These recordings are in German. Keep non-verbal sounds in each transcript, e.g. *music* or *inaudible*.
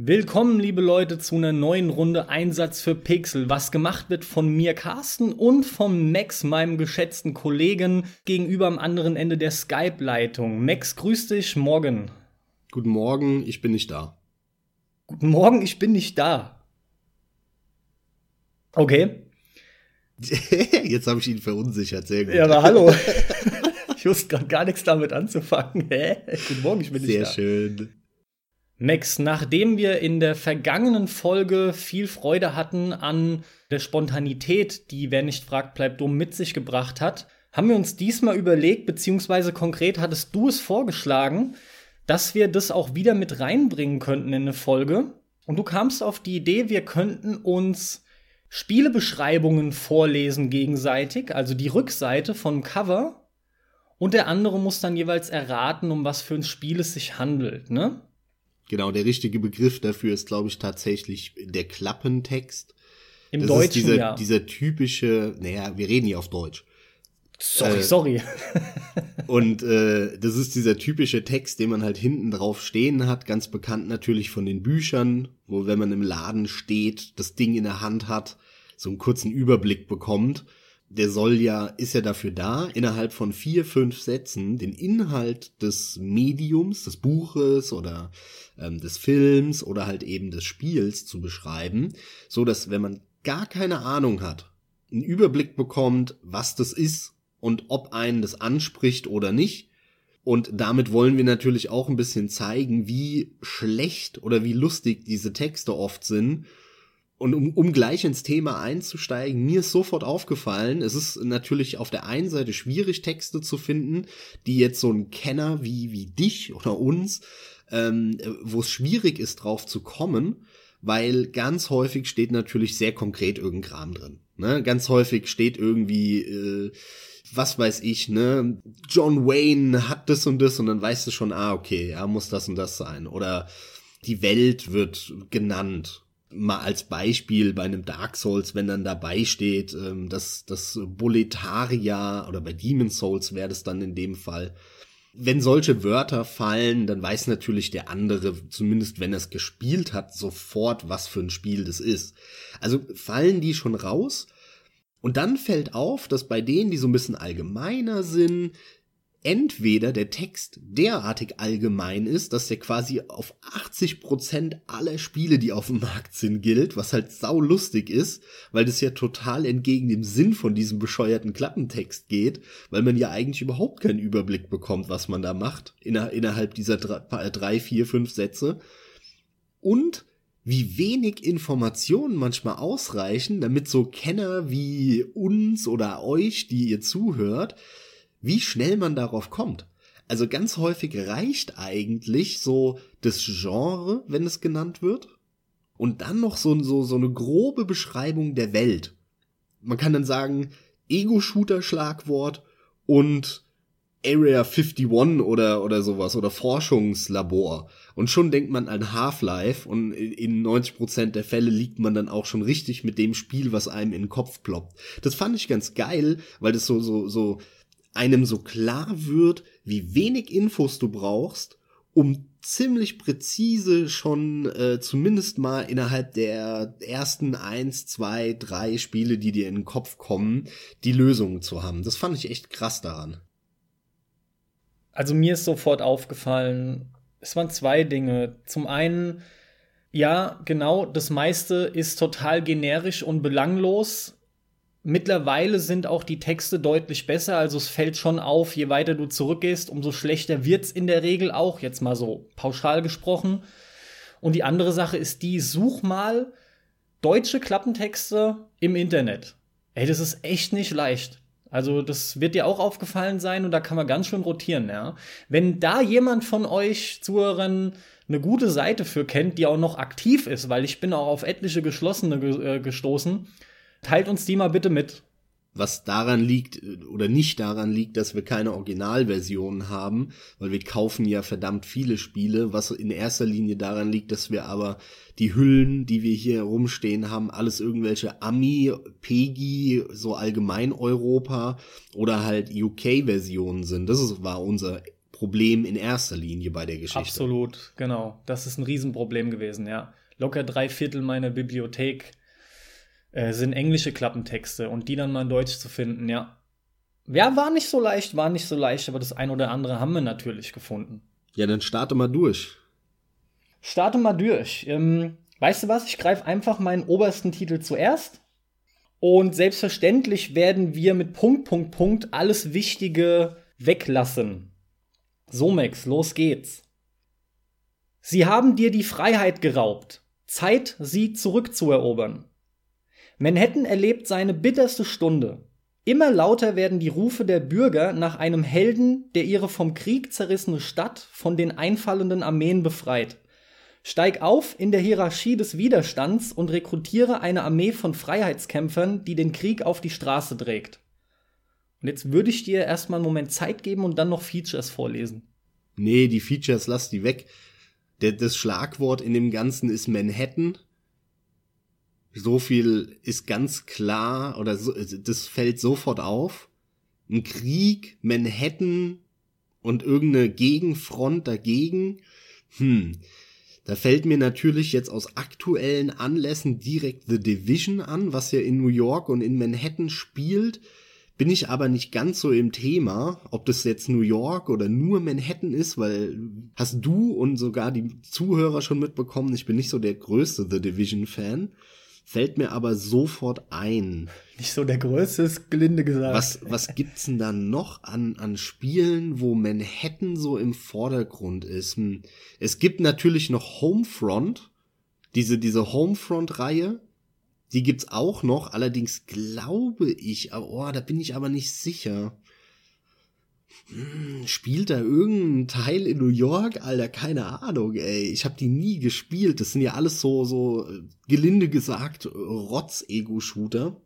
Willkommen, liebe Leute, zu einer neuen Runde Einsatz für Pixel, was gemacht wird von mir, Carsten, und vom Max, meinem geschätzten Kollegen, gegenüber am anderen Ende der Skype-Leitung. Max, grüß dich, morgen. Guten Morgen, ich bin nicht da. Guten Morgen, ich bin nicht da. Okay. *laughs* Jetzt habe ich ihn verunsichert, sehr gut. Ja, aber hallo. *laughs* *laughs* ich wusste gerade gar nichts damit anzufangen. Hä? Guten Morgen, ich bin sehr nicht da. Sehr schön. Max, nachdem wir in der vergangenen Folge viel Freude hatten an der Spontanität, die wer nicht fragt, bleibt dumm mit sich gebracht hat, haben wir uns diesmal überlegt, beziehungsweise konkret hattest du es vorgeschlagen, dass wir das auch wieder mit reinbringen könnten in eine Folge. Und du kamst auf die Idee, wir könnten uns Spielebeschreibungen vorlesen gegenseitig, also die Rückseite vom Cover. Und der andere muss dann jeweils erraten, um was für ein Spiel es sich handelt, ne? Genau, der richtige Begriff dafür ist, glaube ich, tatsächlich der Klappentext. Im das Deutschen, ist dieser, ja. dieser typische, naja, wir reden hier auf Deutsch. Sorry, Äh, sorry. *laughs* Und äh, das ist dieser typische Text, den man halt hinten drauf stehen hat, ganz bekannt natürlich von den Büchern, wo wenn man im Laden steht, das Ding in der Hand hat, so einen kurzen Überblick bekommt. Der soll ja, ist ja dafür da, innerhalb von vier, fünf Sätzen den Inhalt des Mediums, des Buches oder ähm, des Films oder halt eben des Spiels zu beschreiben, so dass wenn man gar keine Ahnung hat, einen Überblick bekommt, was das ist und ob einen das anspricht oder nicht. Und damit wollen wir natürlich auch ein bisschen zeigen, wie schlecht oder wie lustig diese Texte oft sind. Und um, um gleich ins Thema einzusteigen, mir ist sofort aufgefallen, es ist natürlich auf der einen Seite schwierig, Texte zu finden, die jetzt so ein Kenner wie, wie dich oder uns, ähm, wo es schwierig ist, drauf zu kommen, weil ganz häufig steht natürlich sehr konkret irgendein Kram drin. Ne? Ganz häufig steht irgendwie, äh, was weiß ich, ne, John Wayne hat das und das und dann weißt du schon, ah, okay, ja, muss das und das sein. Oder die Welt wird genannt. Mal als Beispiel bei einem Dark Souls, wenn dann dabei steht, ähm, dass das Boletaria oder bei Demon Souls wäre das dann in dem Fall. Wenn solche Wörter fallen, dann weiß natürlich der andere, zumindest wenn er es gespielt hat, sofort, was für ein Spiel das ist. Also fallen die schon raus, und dann fällt auf, dass bei denen, die so ein bisschen allgemeiner sind, entweder der Text derartig allgemein ist, dass der quasi auf 80 Prozent aller Spiele, die auf dem Markt sind, gilt, was halt sau lustig ist, weil das ja total entgegen dem Sinn von diesem bescheuerten Klappentext geht, weil man ja eigentlich überhaupt keinen Überblick bekommt, was man da macht, inner innerhalb dieser drei, drei, vier, fünf Sätze. Und wie wenig Informationen manchmal ausreichen, damit so Kenner wie uns oder euch, die ihr zuhört, wie schnell man darauf kommt. Also ganz häufig reicht eigentlich so das Genre, wenn es genannt wird, und dann noch so, so, so eine grobe Beschreibung der Welt. Man kann dann sagen, Ego-Shooter-Schlagwort und Area 51 oder, oder sowas oder Forschungslabor. Und schon denkt man an Half-Life und in 90% der Fälle liegt man dann auch schon richtig mit dem Spiel, was einem in den Kopf ploppt. Das fand ich ganz geil, weil das so, so, so einem so klar wird, wie wenig Infos du brauchst, um ziemlich präzise schon äh, zumindest mal innerhalb der ersten eins, zwei, drei Spiele, die dir in den Kopf kommen, die Lösungen zu haben. Das fand ich echt krass daran. Also mir ist sofort aufgefallen, es waren zwei Dinge. Zum einen, ja, genau, das meiste ist total generisch und belanglos. Mittlerweile sind auch die Texte deutlich besser, also es fällt schon auf, je weiter du zurückgehst, umso schlechter wird's in der Regel auch, jetzt mal so pauschal gesprochen. Und die andere Sache ist die, such mal deutsche Klappentexte im Internet. Ey, das ist echt nicht leicht. Also das wird dir auch aufgefallen sein und da kann man ganz schön rotieren, ja. Wenn da jemand von euch Zuhörern eine gute Seite für kennt, die auch noch aktiv ist, weil ich bin auch auf etliche geschlossene ge äh, gestoßen, teilt uns die mal bitte mit. Was daran liegt oder nicht daran liegt, dass wir keine Originalversion haben, weil wir kaufen ja verdammt viele Spiele, was in erster Linie daran liegt, dass wir aber die Hüllen, die wir hier rumstehen haben, alles irgendwelche Ami, PEGI, so allgemein Europa oder halt UK-Versionen sind. Das ist, war unser Problem in erster Linie bei der Geschichte. Absolut, genau. Das ist ein Riesenproblem gewesen, ja. Locker drei Viertel meiner Bibliothek äh, sind englische Klappentexte und die dann mal in Deutsch zu finden, ja. Ja, war nicht so leicht, war nicht so leicht, aber das ein oder andere haben wir natürlich gefunden. Ja, dann starte mal durch. Starte mal durch. Ähm, weißt du was? Ich greife einfach meinen obersten Titel zuerst. Und selbstverständlich werden wir mit Punkt, Punkt, Punkt alles Wichtige weglassen. So, Max, los geht's. Sie haben dir die Freiheit geraubt. Zeit, sie zurückzuerobern. Manhattan erlebt seine bitterste Stunde. Immer lauter werden die Rufe der Bürger nach einem Helden, der ihre vom Krieg zerrissene Stadt von den einfallenden Armeen befreit. Steig auf in der Hierarchie des Widerstands und rekrutiere eine Armee von Freiheitskämpfern, die den Krieg auf die Straße trägt. Und jetzt würde ich dir erstmal einen Moment Zeit geben und dann noch Features vorlesen. Nee, die Features lass die weg. Das Schlagwort in dem Ganzen ist Manhattan. So viel ist ganz klar oder so, das fällt sofort auf. Ein Krieg, Manhattan und irgendeine Gegenfront dagegen. Hm. Da fällt mir natürlich jetzt aus aktuellen Anlässen direkt The Division an, was ja in New York und in Manhattan spielt bin ich aber nicht ganz so im Thema, ob das jetzt New York oder nur Manhattan ist, weil hast du und sogar die Zuhörer schon mitbekommen, ich bin nicht so der größte The Division Fan, fällt mir aber sofort ein. Nicht so der größte ist gelinde gesagt. Was, was gibt's denn da noch an, an Spielen, wo Manhattan so im Vordergrund ist? Hm, es gibt natürlich noch Homefront, diese, diese Homefront-Reihe, die gibt's auch noch, allerdings glaube ich, oh, da bin ich aber nicht sicher. Hm, spielt da irgendein Teil in New York? Alter, keine Ahnung, ey. Ich habe die nie gespielt. Das sind ja alles so, so äh, gelinde gesagt, Rotz-Ego-Shooter.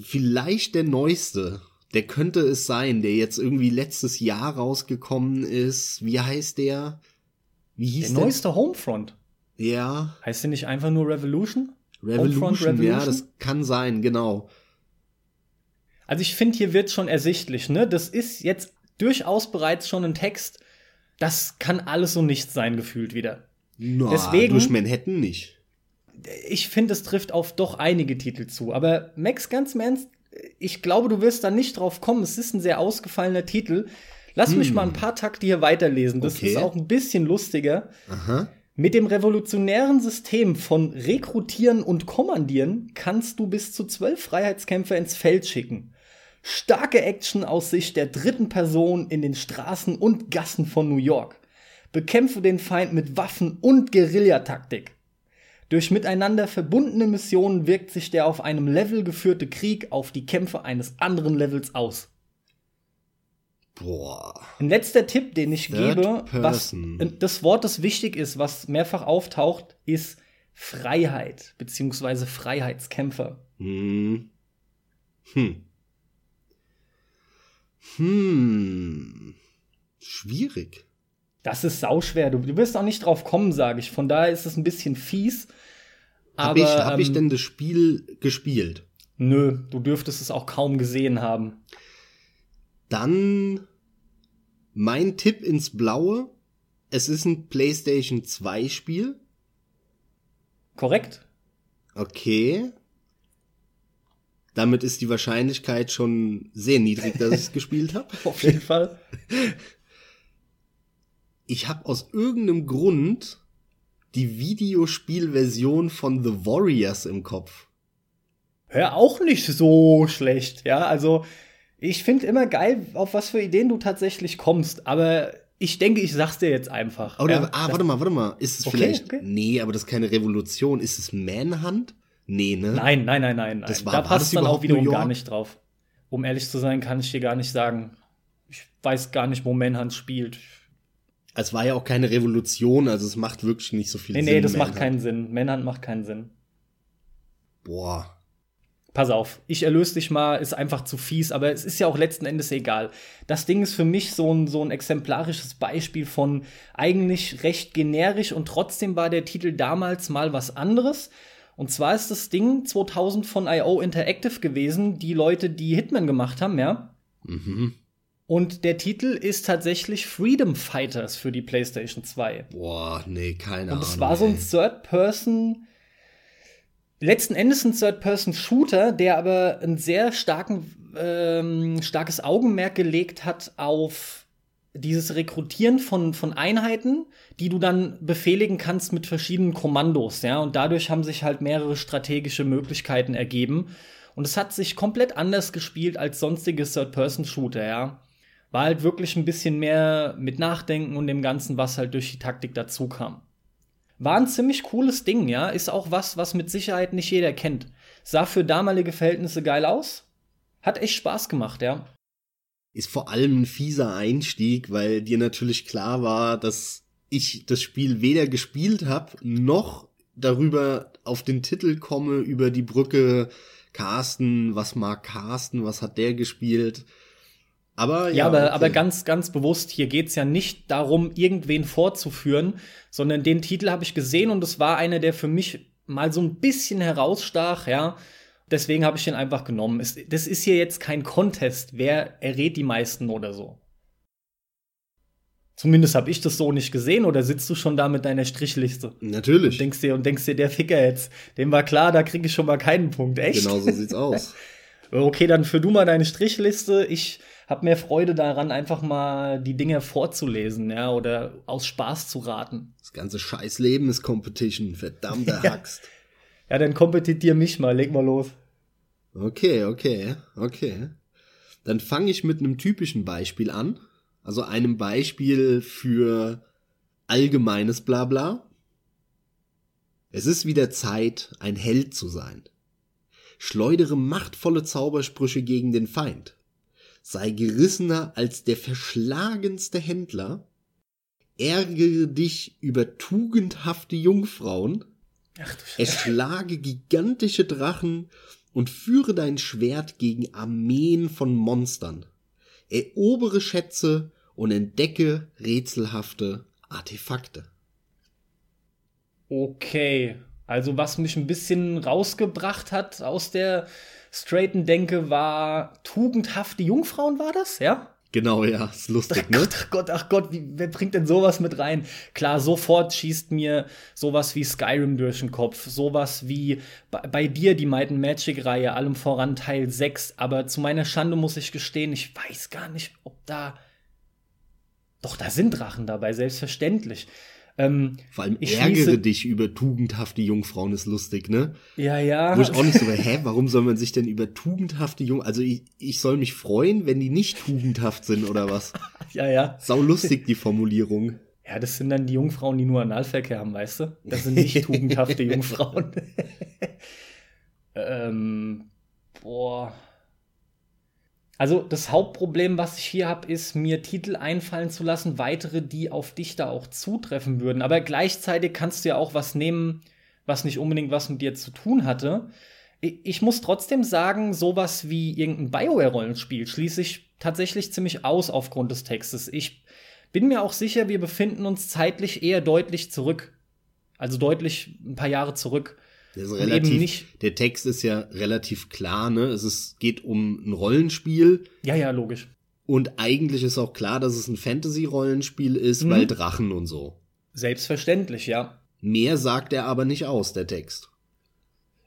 Vielleicht der neueste. Der könnte es sein, der jetzt irgendwie letztes Jahr rausgekommen ist. Wie heißt der? Wie hieß der? Der neueste Homefront. Ja. Heißt der nicht einfach nur Revolution? Revolution, Revolution? ja, das kann sein, genau. Also ich finde, hier wird schon ersichtlich, ne? Das ist jetzt durchaus bereits schon ein Text. Das kann alles so nichts sein, gefühlt wieder. Na, Deswegen, durch Manhattan nicht. Ich finde, es trifft auf doch einige Titel zu. Aber Max, ganz im Ernst, ich glaube, du wirst da nicht drauf kommen. Es ist ein sehr ausgefallener Titel. Lass hm. mich mal ein paar Takte hier weiterlesen. Das okay. ist auch ein bisschen lustiger. Aha. Mit dem revolutionären System von Rekrutieren und Kommandieren kannst du bis zu zwölf Freiheitskämpfer ins Feld schicken. Starke Action aus Sicht der dritten Person in den Straßen und Gassen von New York. Bekämpfe den Feind mit Waffen und Guerillataktik. Durch miteinander verbundene Missionen wirkt sich der auf einem Level geführte Krieg auf die Kämpfe eines anderen Levels aus. Boah. Ein letzter Tipp, den ich Third gebe, person. was das Wort, das wichtig ist, was mehrfach auftaucht, ist Freiheit, beziehungsweise Freiheitskämpfer. Hm. Hm. Hm. Schwierig. Das ist sauschwer. Du, du wirst auch nicht drauf kommen, sage ich. Von daher ist es ein bisschen fies. Habe ich, hab ähm, ich denn das Spiel gespielt? Nö, du dürftest es auch kaum gesehen haben. Dann mein Tipp ins Blaue. Es ist ein PlayStation 2 Spiel. Korrekt. Okay. Damit ist die Wahrscheinlichkeit schon sehr niedrig, dass ich es gespielt habe. *laughs* Auf jeden Fall. Ich habe aus irgendeinem Grund die Videospielversion von The Warriors im Kopf. Ja, auch nicht so schlecht, ja. Also ich finde immer geil, auf was für Ideen du tatsächlich kommst, aber ich denke, ich sag's dir jetzt einfach. Oder, ja, ah, warte mal, warte mal. Ist es okay, vielleicht. Okay. Nee, aber das ist keine Revolution. Ist es Manhunt? Nee, ne? Nein, nein, nein, nein. Das war, da passt dann auch wiederum gar nicht drauf. Um ehrlich zu sein, kann ich dir gar nicht sagen. Ich weiß gar nicht, wo Manhunt spielt. Es war ja auch keine Revolution, also es macht wirklich nicht so viel nee, Sinn. Nee, nee, das Manhunt. macht keinen Sinn. Manhunt macht keinen Sinn. Boah pass auf, ich erlöse dich mal, ist einfach zu fies, aber es ist ja auch letzten Endes egal. Das Ding ist für mich so ein, so ein exemplarisches Beispiel von eigentlich recht generisch und trotzdem war der Titel damals mal was anderes. Und zwar ist das Ding 2000 von IO Interactive gewesen, die Leute, die Hitman gemacht haben, ja. Mhm. Und der Titel ist tatsächlich Freedom Fighters für die PlayStation 2. Boah, nee, keine Ahnung. Und es war so ein Third-Person, letzten Endes ein Third-Person-Shooter, der aber ein sehr starken, ähm, starkes Augenmerk gelegt hat auf dieses Rekrutieren von, von Einheiten, die du dann befehligen kannst mit verschiedenen Kommandos, ja. Und dadurch haben sich halt mehrere strategische Möglichkeiten ergeben. Und es hat sich komplett anders gespielt als sonstige Third-Person-Shooter, ja. War halt wirklich ein bisschen mehr mit Nachdenken und dem Ganzen, was halt durch die Taktik dazu kam. War ein ziemlich cooles Ding, ja. Ist auch was, was mit Sicherheit nicht jeder kennt. Sah für damalige Verhältnisse geil aus. Hat echt Spaß gemacht, ja. Ist vor allem ein fieser Einstieg, weil dir natürlich klar war, dass ich das Spiel weder gespielt habe, noch darüber auf den Titel komme, über die Brücke Carsten, was mag Carsten, was hat der gespielt. Aber ja, ja aber, okay. aber ganz, ganz bewusst, hier geht's ja nicht darum, irgendwen vorzuführen, sondern den Titel habe ich gesehen und es war einer, der für mich mal so ein bisschen herausstach, ja. Deswegen habe ich den einfach genommen. Es, das ist hier jetzt kein Contest, wer errät die meisten oder so. Zumindest habe ich das so nicht gesehen oder sitzt du schon da mit deiner Strichliste? Natürlich. Und denkst dir, und denkst dir, der Ficker jetzt, dem war klar, da kriege ich schon mal keinen Punkt. Echt? Genau so sieht's aus. *laughs* okay, dann für du mal deine Strichliste. Ich habe mehr Freude daran, einfach mal die Dinge vorzulesen, ja, oder aus Spaß zu raten. Das ganze Scheißleben ist Competition, verdammte *laughs* Ja. Haxt. Ja, dann kompetitier mich mal, leg mal los. Okay, okay, okay. Dann fange ich mit einem typischen Beispiel an. Also einem Beispiel für allgemeines Blabla. Es ist wieder Zeit, ein Held zu sein. Schleudere machtvolle Zaubersprüche gegen den Feind. Sei gerissener als der verschlagenste Händler. Ärgere dich über tugendhafte Jungfrauen. Ach. Erschlage gigantische Drachen und führe dein Schwert gegen Armeen von Monstern. Erobere Schätze und entdecke rätselhafte Artefakte. Okay. Also, was mich ein bisschen rausgebracht hat aus der straighten Denke, war tugendhafte Jungfrauen, war das? Ja? Genau, ja, ist lustig, Ach ne? Gott, ach Gott, ach Gott, wie, wer bringt denn sowas mit rein? Klar, sofort schießt mir sowas wie Skyrim durch den Kopf, sowas wie bei, bei dir die Might and Magic Reihe, allem voran Teil 6, aber zu meiner Schande muss ich gestehen, ich weiß gar nicht, ob da doch da sind Drachen dabei, selbstverständlich. Ähm, Vor allem ich ärgere schließe- dich über tugendhafte Jungfrauen ist lustig, ne? ja, ja. Wo ich auch nicht so, hä, warum soll man sich denn über tugendhafte Jung, also ich, ich soll mich freuen, wenn die nicht tugendhaft sind oder was? *laughs* ja, ja. Sau lustig, die Formulierung. Ja, das sind dann die Jungfrauen, die nur Analverkehr haben, weißt du? Das sind nicht tugendhafte *laughs* Jungfrauen. *laughs* ähm, boah. Also das Hauptproblem, was ich hier habe, ist, mir Titel einfallen zu lassen, weitere, die auf dich da auch zutreffen würden. Aber gleichzeitig kannst du ja auch was nehmen, was nicht unbedingt was mit dir zu tun hatte. Ich muss trotzdem sagen, sowas wie irgendein Bioware-Rollenspiel schließe ich tatsächlich ziemlich aus aufgrund des Textes. Ich bin mir auch sicher, wir befinden uns zeitlich eher deutlich zurück. Also deutlich ein paar Jahre zurück. Relativ, eben nicht- der Text ist ja relativ klar, ne? Es ist, geht um ein Rollenspiel Ja, ja, logisch. und eigentlich ist auch klar, dass es ein Fantasy-Rollenspiel ist, Mhm. weil Drachen und so. Selbstverständlich, ja. Mehr sagt er aber nicht aus, der Text.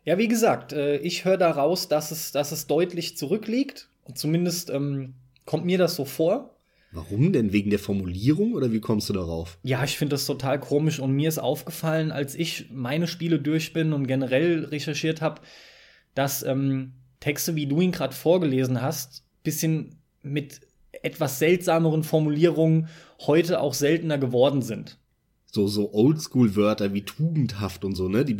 Ja, wie gesagt, äh, ich höre da raus, dass es, dass es deutlich zurückliegt. Und zumindest ähm, kommt mir das so vor. Warum denn? Wegen der Formulierung oder wie kommst du darauf? Ja, ich finde das total komisch und mir ist aufgefallen, als ich meine Spiele durch bin und generell recherchiert habe, dass ähm, Texte, wie du ihn gerade vorgelesen hast, bisschen mit etwas seltsameren Formulierungen heute auch seltener geworden sind. So, so Oldschool-Wörter wie tugendhaft und so, ne? Die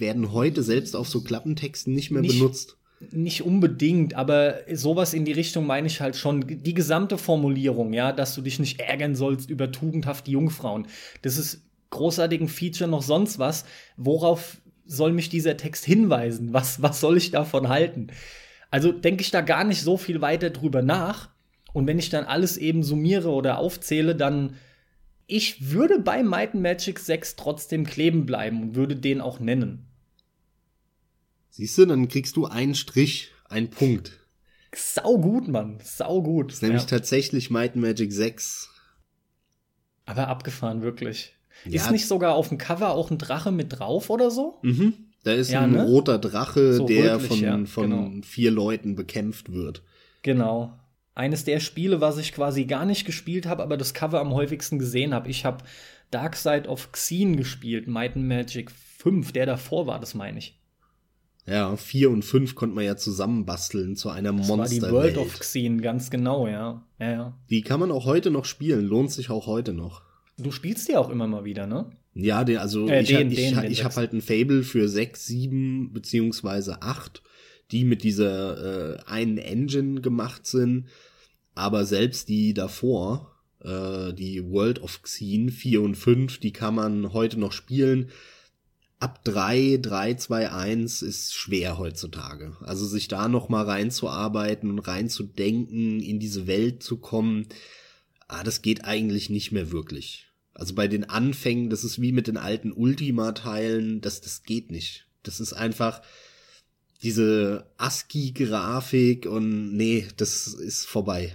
werden heute selbst auf so Klappentexten nicht mehr Nicht- benutzt. Nicht unbedingt, aber sowas in die Richtung meine ich halt schon. Die gesamte Formulierung, ja, dass du dich nicht ärgern sollst über tugendhafte Jungfrauen. Das ist großartigen Feature noch sonst was. Worauf soll mich dieser Text hinweisen? Was, was soll ich davon halten? Also denke ich da gar nicht so viel weiter drüber nach. Und wenn ich dann alles eben summiere oder aufzähle, dann ich würde bei Might and Magic 6 trotzdem kleben bleiben und würde den auch nennen. Siehst du, dann kriegst du einen Strich, einen Punkt. Sau gut, Mann. Sau gut. Das ist nämlich ja. tatsächlich Might Magic 6. Aber abgefahren, wirklich. Ja. Ist nicht sogar auf dem Cover auch ein Drache mit drauf oder so? Mhm. Da ist ja, ein ne? roter Drache, so der rötlich, von, ja, von genau. vier Leuten bekämpft wird. Genau. Eines der Spiele, was ich quasi gar nicht gespielt habe, aber das Cover am häufigsten gesehen habe. Ich habe Dark Side of Xene gespielt, Might and Magic 5, der davor war, das meine ich. Ja, 4 und 5 konnte man ja zusammenbasteln zu einer Monster. Das war die World of Xene, ganz genau, ja. ja, ja. Die kann man auch heute noch spielen, lohnt sich auch heute noch. Du spielst die auch immer mal wieder, ne? Ja, den, also äh, ich, den, ich, den, ich, ich habe halt ein Fable für 6, 7 beziehungsweise 8, die mit dieser äh, einen Engine gemacht sind. Aber selbst die davor, äh, die World of Xene 4 und 5, die kann man heute noch spielen. Ab 3, 3, 2, 1 ist schwer heutzutage. Also sich da noch mal reinzuarbeiten und reinzudenken, in diese Welt zu kommen, ah, das geht eigentlich nicht mehr wirklich. Also bei den Anfängen, das ist wie mit den alten Ultima-Teilen, das, das geht nicht. Das ist einfach diese ASCII-Grafik und nee, das ist vorbei.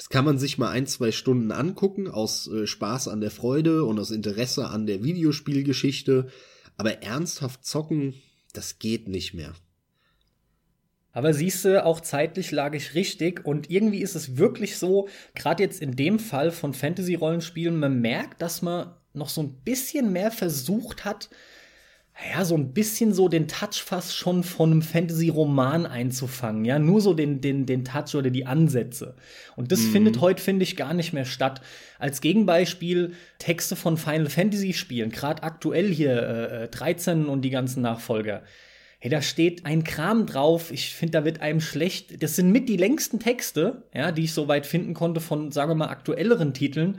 Das kann man sich mal ein, zwei Stunden angucken, aus äh, Spaß an der Freude und aus Interesse an der Videospielgeschichte. Aber ernsthaft zocken, das geht nicht mehr. Aber siehst du, auch zeitlich lag ich richtig und irgendwie ist es wirklich so, gerade jetzt in dem Fall von Fantasy-Rollenspielen, man merkt, dass man noch so ein bisschen mehr versucht hat, ja, so ein bisschen so den Touch fast schon von einem Fantasy-Roman einzufangen, ja, nur so den, den, den Touch oder die Ansätze. Und das mhm. findet heute, finde ich, gar nicht mehr statt. Als Gegenbeispiel Texte von Final Fantasy-Spielen, gerade aktuell hier äh, 13 und die ganzen Nachfolger. Hey, da steht ein Kram drauf. Ich finde, da wird einem schlecht. Das sind mit die längsten Texte, ja, die ich soweit finden konnte von, sagen wir mal, aktuelleren Titeln.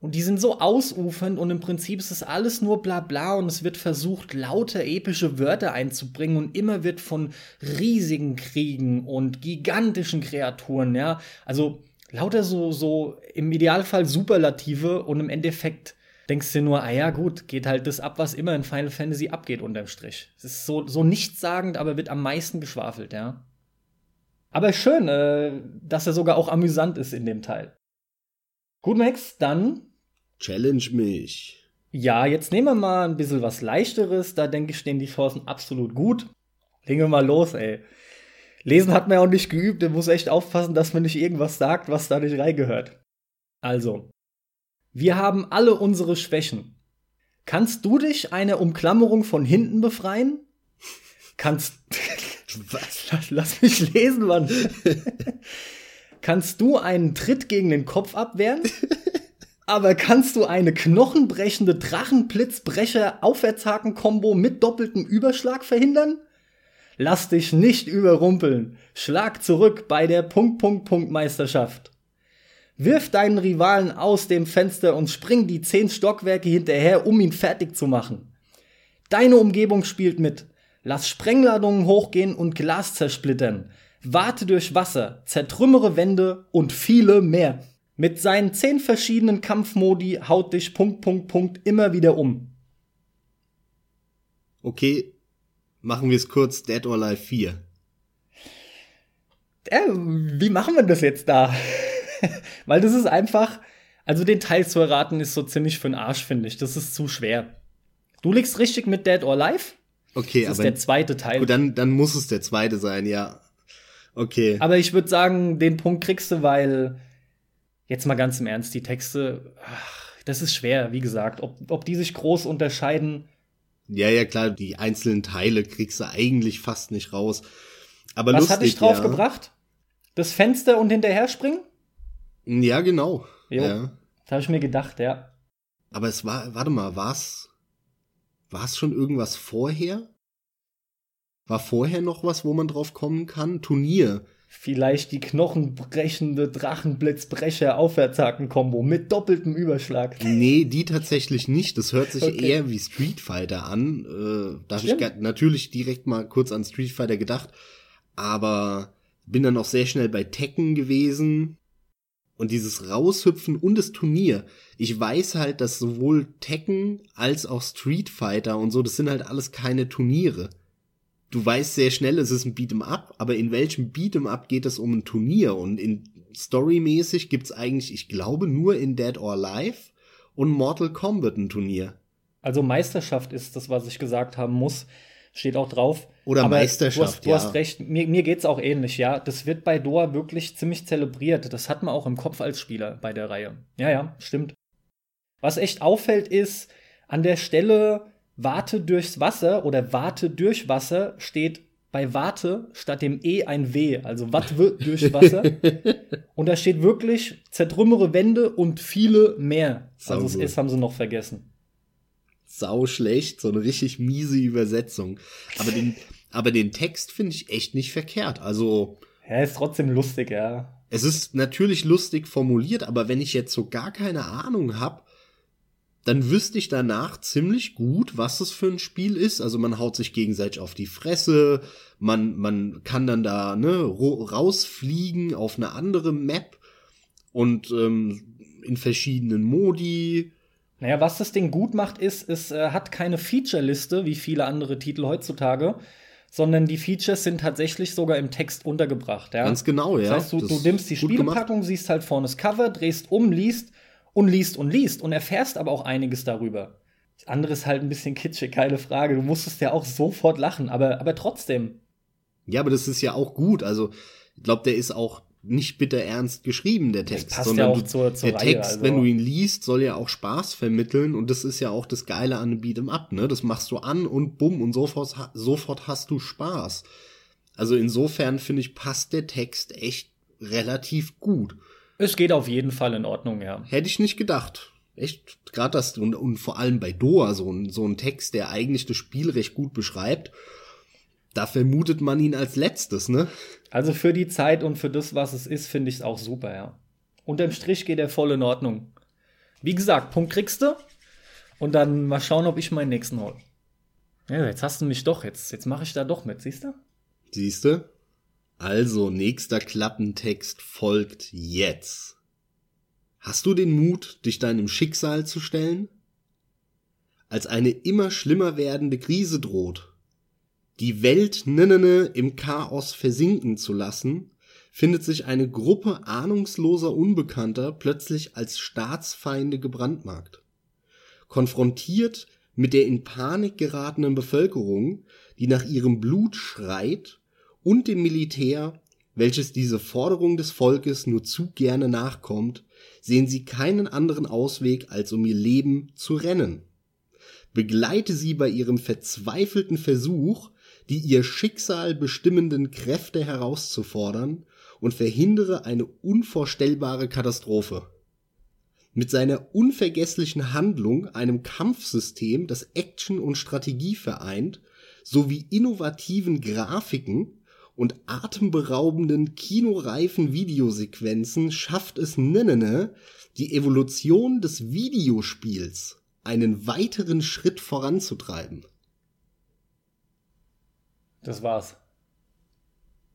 Und die sind so ausufernd und im Prinzip ist es alles nur bla bla und es wird versucht, lauter epische Wörter einzubringen und immer wird von riesigen Kriegen und gigantischen Kreaturen, ja. Also lauter so, so im Idealfall Superlative und im Endeffekt denkst du nur, ah ja, gut, geht halt das ab, was immer in Final Fantasy abgeht unterm Strich. Es ist so, so nichtssagend, aber wird am meisten geschwafelt, ja. Aber schön, äh, dass er sogar auch amüsant ist in dem Teil. Gut, Max, dann. Challenge mich. Ja, jetzt nehmen wir mal ein bisschen was Leichteres. Da denke ich, stehen die Chancen absolut gut. Legen wir mal los, ey. Lesen hat man ja auch nicht geübt. Der muss echt aufpassen, dass man nicht irgendwas sagt, was da nicht reingehört. Also, wir haben alle unsere Schwächen. Kannst du dich einer Umklammerung von hinten befreien? Kannst. Was? *laughs* Lass, lass mich lesen, Mann. *laughs* kannst du einen Tritt gegen den Kopf abwehren? *laughs* Aber kannst du eine knochenbrechende Drachenblitzbrecher-Aufwärtshaken-Kombo mit doppeltem Überschlag verhindern? Lass dich nicht überrumpeln. Schlag zurück bei der Punkt Punkt Punkt Meisterschaft. Wirf deinen Rivalen aus dem Fenster und spring die zehn Stockwerke hinterher, um ihn fertig zu machen. Deine Umgebung spielt mit. Lass Sprengladungen hochgehen und Glas zersplittern. Warte durch Wasser, zertrümmere Wände und viele mehr. Mit seinen zehn verschiedenen Kampfmodi haut dich Punkt, Punkt, Punkt immer wieder um. Okay, machen wir es kurz, Dead or Alive 4. Äh, wie machen wir das jetzt da? *laughs* Weil das ist einfach, also den Teil zu erraten ist so ziemlich für den Arsch, finde ich. Das ist zu schwer. Du liegst richtig mit Dead or Alive? Okay, das aber. ist der zweite Teil. Gut, dann, dann muss es der zweite sein, ja. Okay. Aber ich würde sagen, den Punkt kriegst du, weil jetzt mal ganz im Ernst, die Texte, ach, das ist schwer, wie gesagt. Ob, ob die sich groß unterscheiden. Ja, ja, klar, die einzelnen Teile kriegst du eigentlich fast nicht raus. Aber Was lustig, hat dich drauf ja. gebracht? Das Fenster und hinterher springen? Ja, genau. Jo, ja. Das habe ich mir gedacht, ja. Aber es war, warte mal, war's, war's schon irgendwas vorher? War vorher noch was, wo man drauf kommen kann? Turnier. Vielleicht die knochenbrechende Drachenblitzbrecher-Aufwärtshaken-Kombo mit doppeltem Überschlag. Nee, die tatsächlich nicht. Das hört sich okay. eher wie Street Fighter an. Äh, da habe ich natürlich direkt mal kurz an Street Fighter gedacht. Aber bin dann auch sehr schnell bei Tekken gewesen. Und dieses Raushüpfen und das Turnier. Ich weiß halt, dass sowohl Tekken als auch Street Fighter und so, das sind halt alles keine Turniere. Du weißt sehr schnell, es ist ein Beat'em Up, aber in welchem Beat'em Up geht es um ein Turnier? Und in storymäßig gibt's eigentlich, ich glaube, nur in Dead or Alive und Mortal Kombat ein Turnier. Also Meisterschaft ist das, was ich gesagt haben muss. Steht auch drauf. Oder Aber Meisterschaft, Du hast, du ja. hast recht. Mir, mir geht's auch ähnlich, ja. Das wird bei Doa wirklich ziemlich zelebriert. Das hat man auch im Kopf als Spieler bei der Reihe. Ja, ja, stimmt. Was echt auffällt, ist, an der Stelle Warte durchs Wasser oder Warte durch Wasser steht bei Warte statt dem E ein W, also Watt wird durch *laughs* Wasser. und da steht wirklich zertrümmere Wände und viele mehr. Also das. S haben sie noch vergessen. Sau schlecht, so eine richtig miese Übersetzung. Aber den, aber den Text finde ich echt nicht verkehrt. Also, Ja, ist trotzdem lustig, ja. es ist natürlich lustig formuliert, aber wenn ich jetzt so gar keine Ahnung habe, dann wüsste ich danach ziemlich gut, was es für ein Spiel ist. Also man haut sich gegenseitig auf die Fresse, man, man kann dann da ne, rausfliegen auf eine andere Map und ähm, in verschiedenen Modi. Naja, was das Ding gut macht, ist, es äh, hat keine Feature-Liste, wie viele andere Titel heutzutage, sondern die Features sind tatsächlich sogar im Text untergebracht. Ja? Ganz genau, ja. Das heißt, du, Das du nimmst die. Spielepackung, siehst halt vorne das Cover, drehst um, liest und liest und liest und erfährst aber auch einiges darüber. Das andere ist halt ein bisschen kitschig, keine Frage. Du musstest ja auch sofort lachen, aber, aber trotzdem. Ja, aber das ist ja auch gut. Also, ich glaube, der ist auch nicht bitter ernst geschrieben, der Text. passt sondern ja auch du, zur- zur der Reihe, Text, also. wenn du ihn liest, soll ja auch Spaß vermitteln und das ist ja auch das Geile an einem Beat'em Up, ne? Das machst du an und bumm und sofort, sofort hast du Spaß. Also insofern finde ich, passt der Text echt relativ gut. Es geht auf jeden Fall in Ordnung, ja. Hätte ich nicht gedacht. Echt, gerade das, und, und vor allem bei Doa, so ein, so ein Text, der eigentlich das Spiel recht gut beschreibt, da vermutet man ihn als letztes, ne? Also für die Zeit und für das, was es ist, finde ich es auch super, ja. Unterm Strich geht er voll in Ordnung. Wie gesagt, Punkt kriegst du. Und dann mal schauen, ob ich meinen nächsten hol. Ja, jetzt hast du mich doch. Jetzt, jetzt mache ich da doch mit, siehst du? Siehste? Also, nächster Klappentext folgt jetzt. Hast du den Mut, dich deinem Schicksal zu stellen? Als eine immer schlimmer werdende Krise droht, die Welt ninnene im Chaos versinken zu lassen, findet sich eine Gruppe ahnungsloser Unbekannter plötzlich als Staatsfeinde gebrandmarkt. Konfrontiert mit der in Panik geratenen Bevölkerung, die nach ihrem Blut schreit, und dem Militär, welches diese Forderung des Volkes nur zu gerne nachkommt, sehen sie keinen anderen Ausweg, als um ihr Leben zu rennen. Begleite sie bei ihrem verzweifelten Versuch, die ihr Schicksal bestimmenden Kräfte herauszufordern und verhindere eine unvorstellbare Katastrophe. Mit seiner unvergesslichen Handlung, einem Kampfsystem, das Action und Strategie vereint, sowie innovativen Grafiken und atemberaubenden kinoreifen Videosequenzen schafft es Nennene, die Evolution des Videospiels einen weiteren Schritt voranzutreiben. Das war's.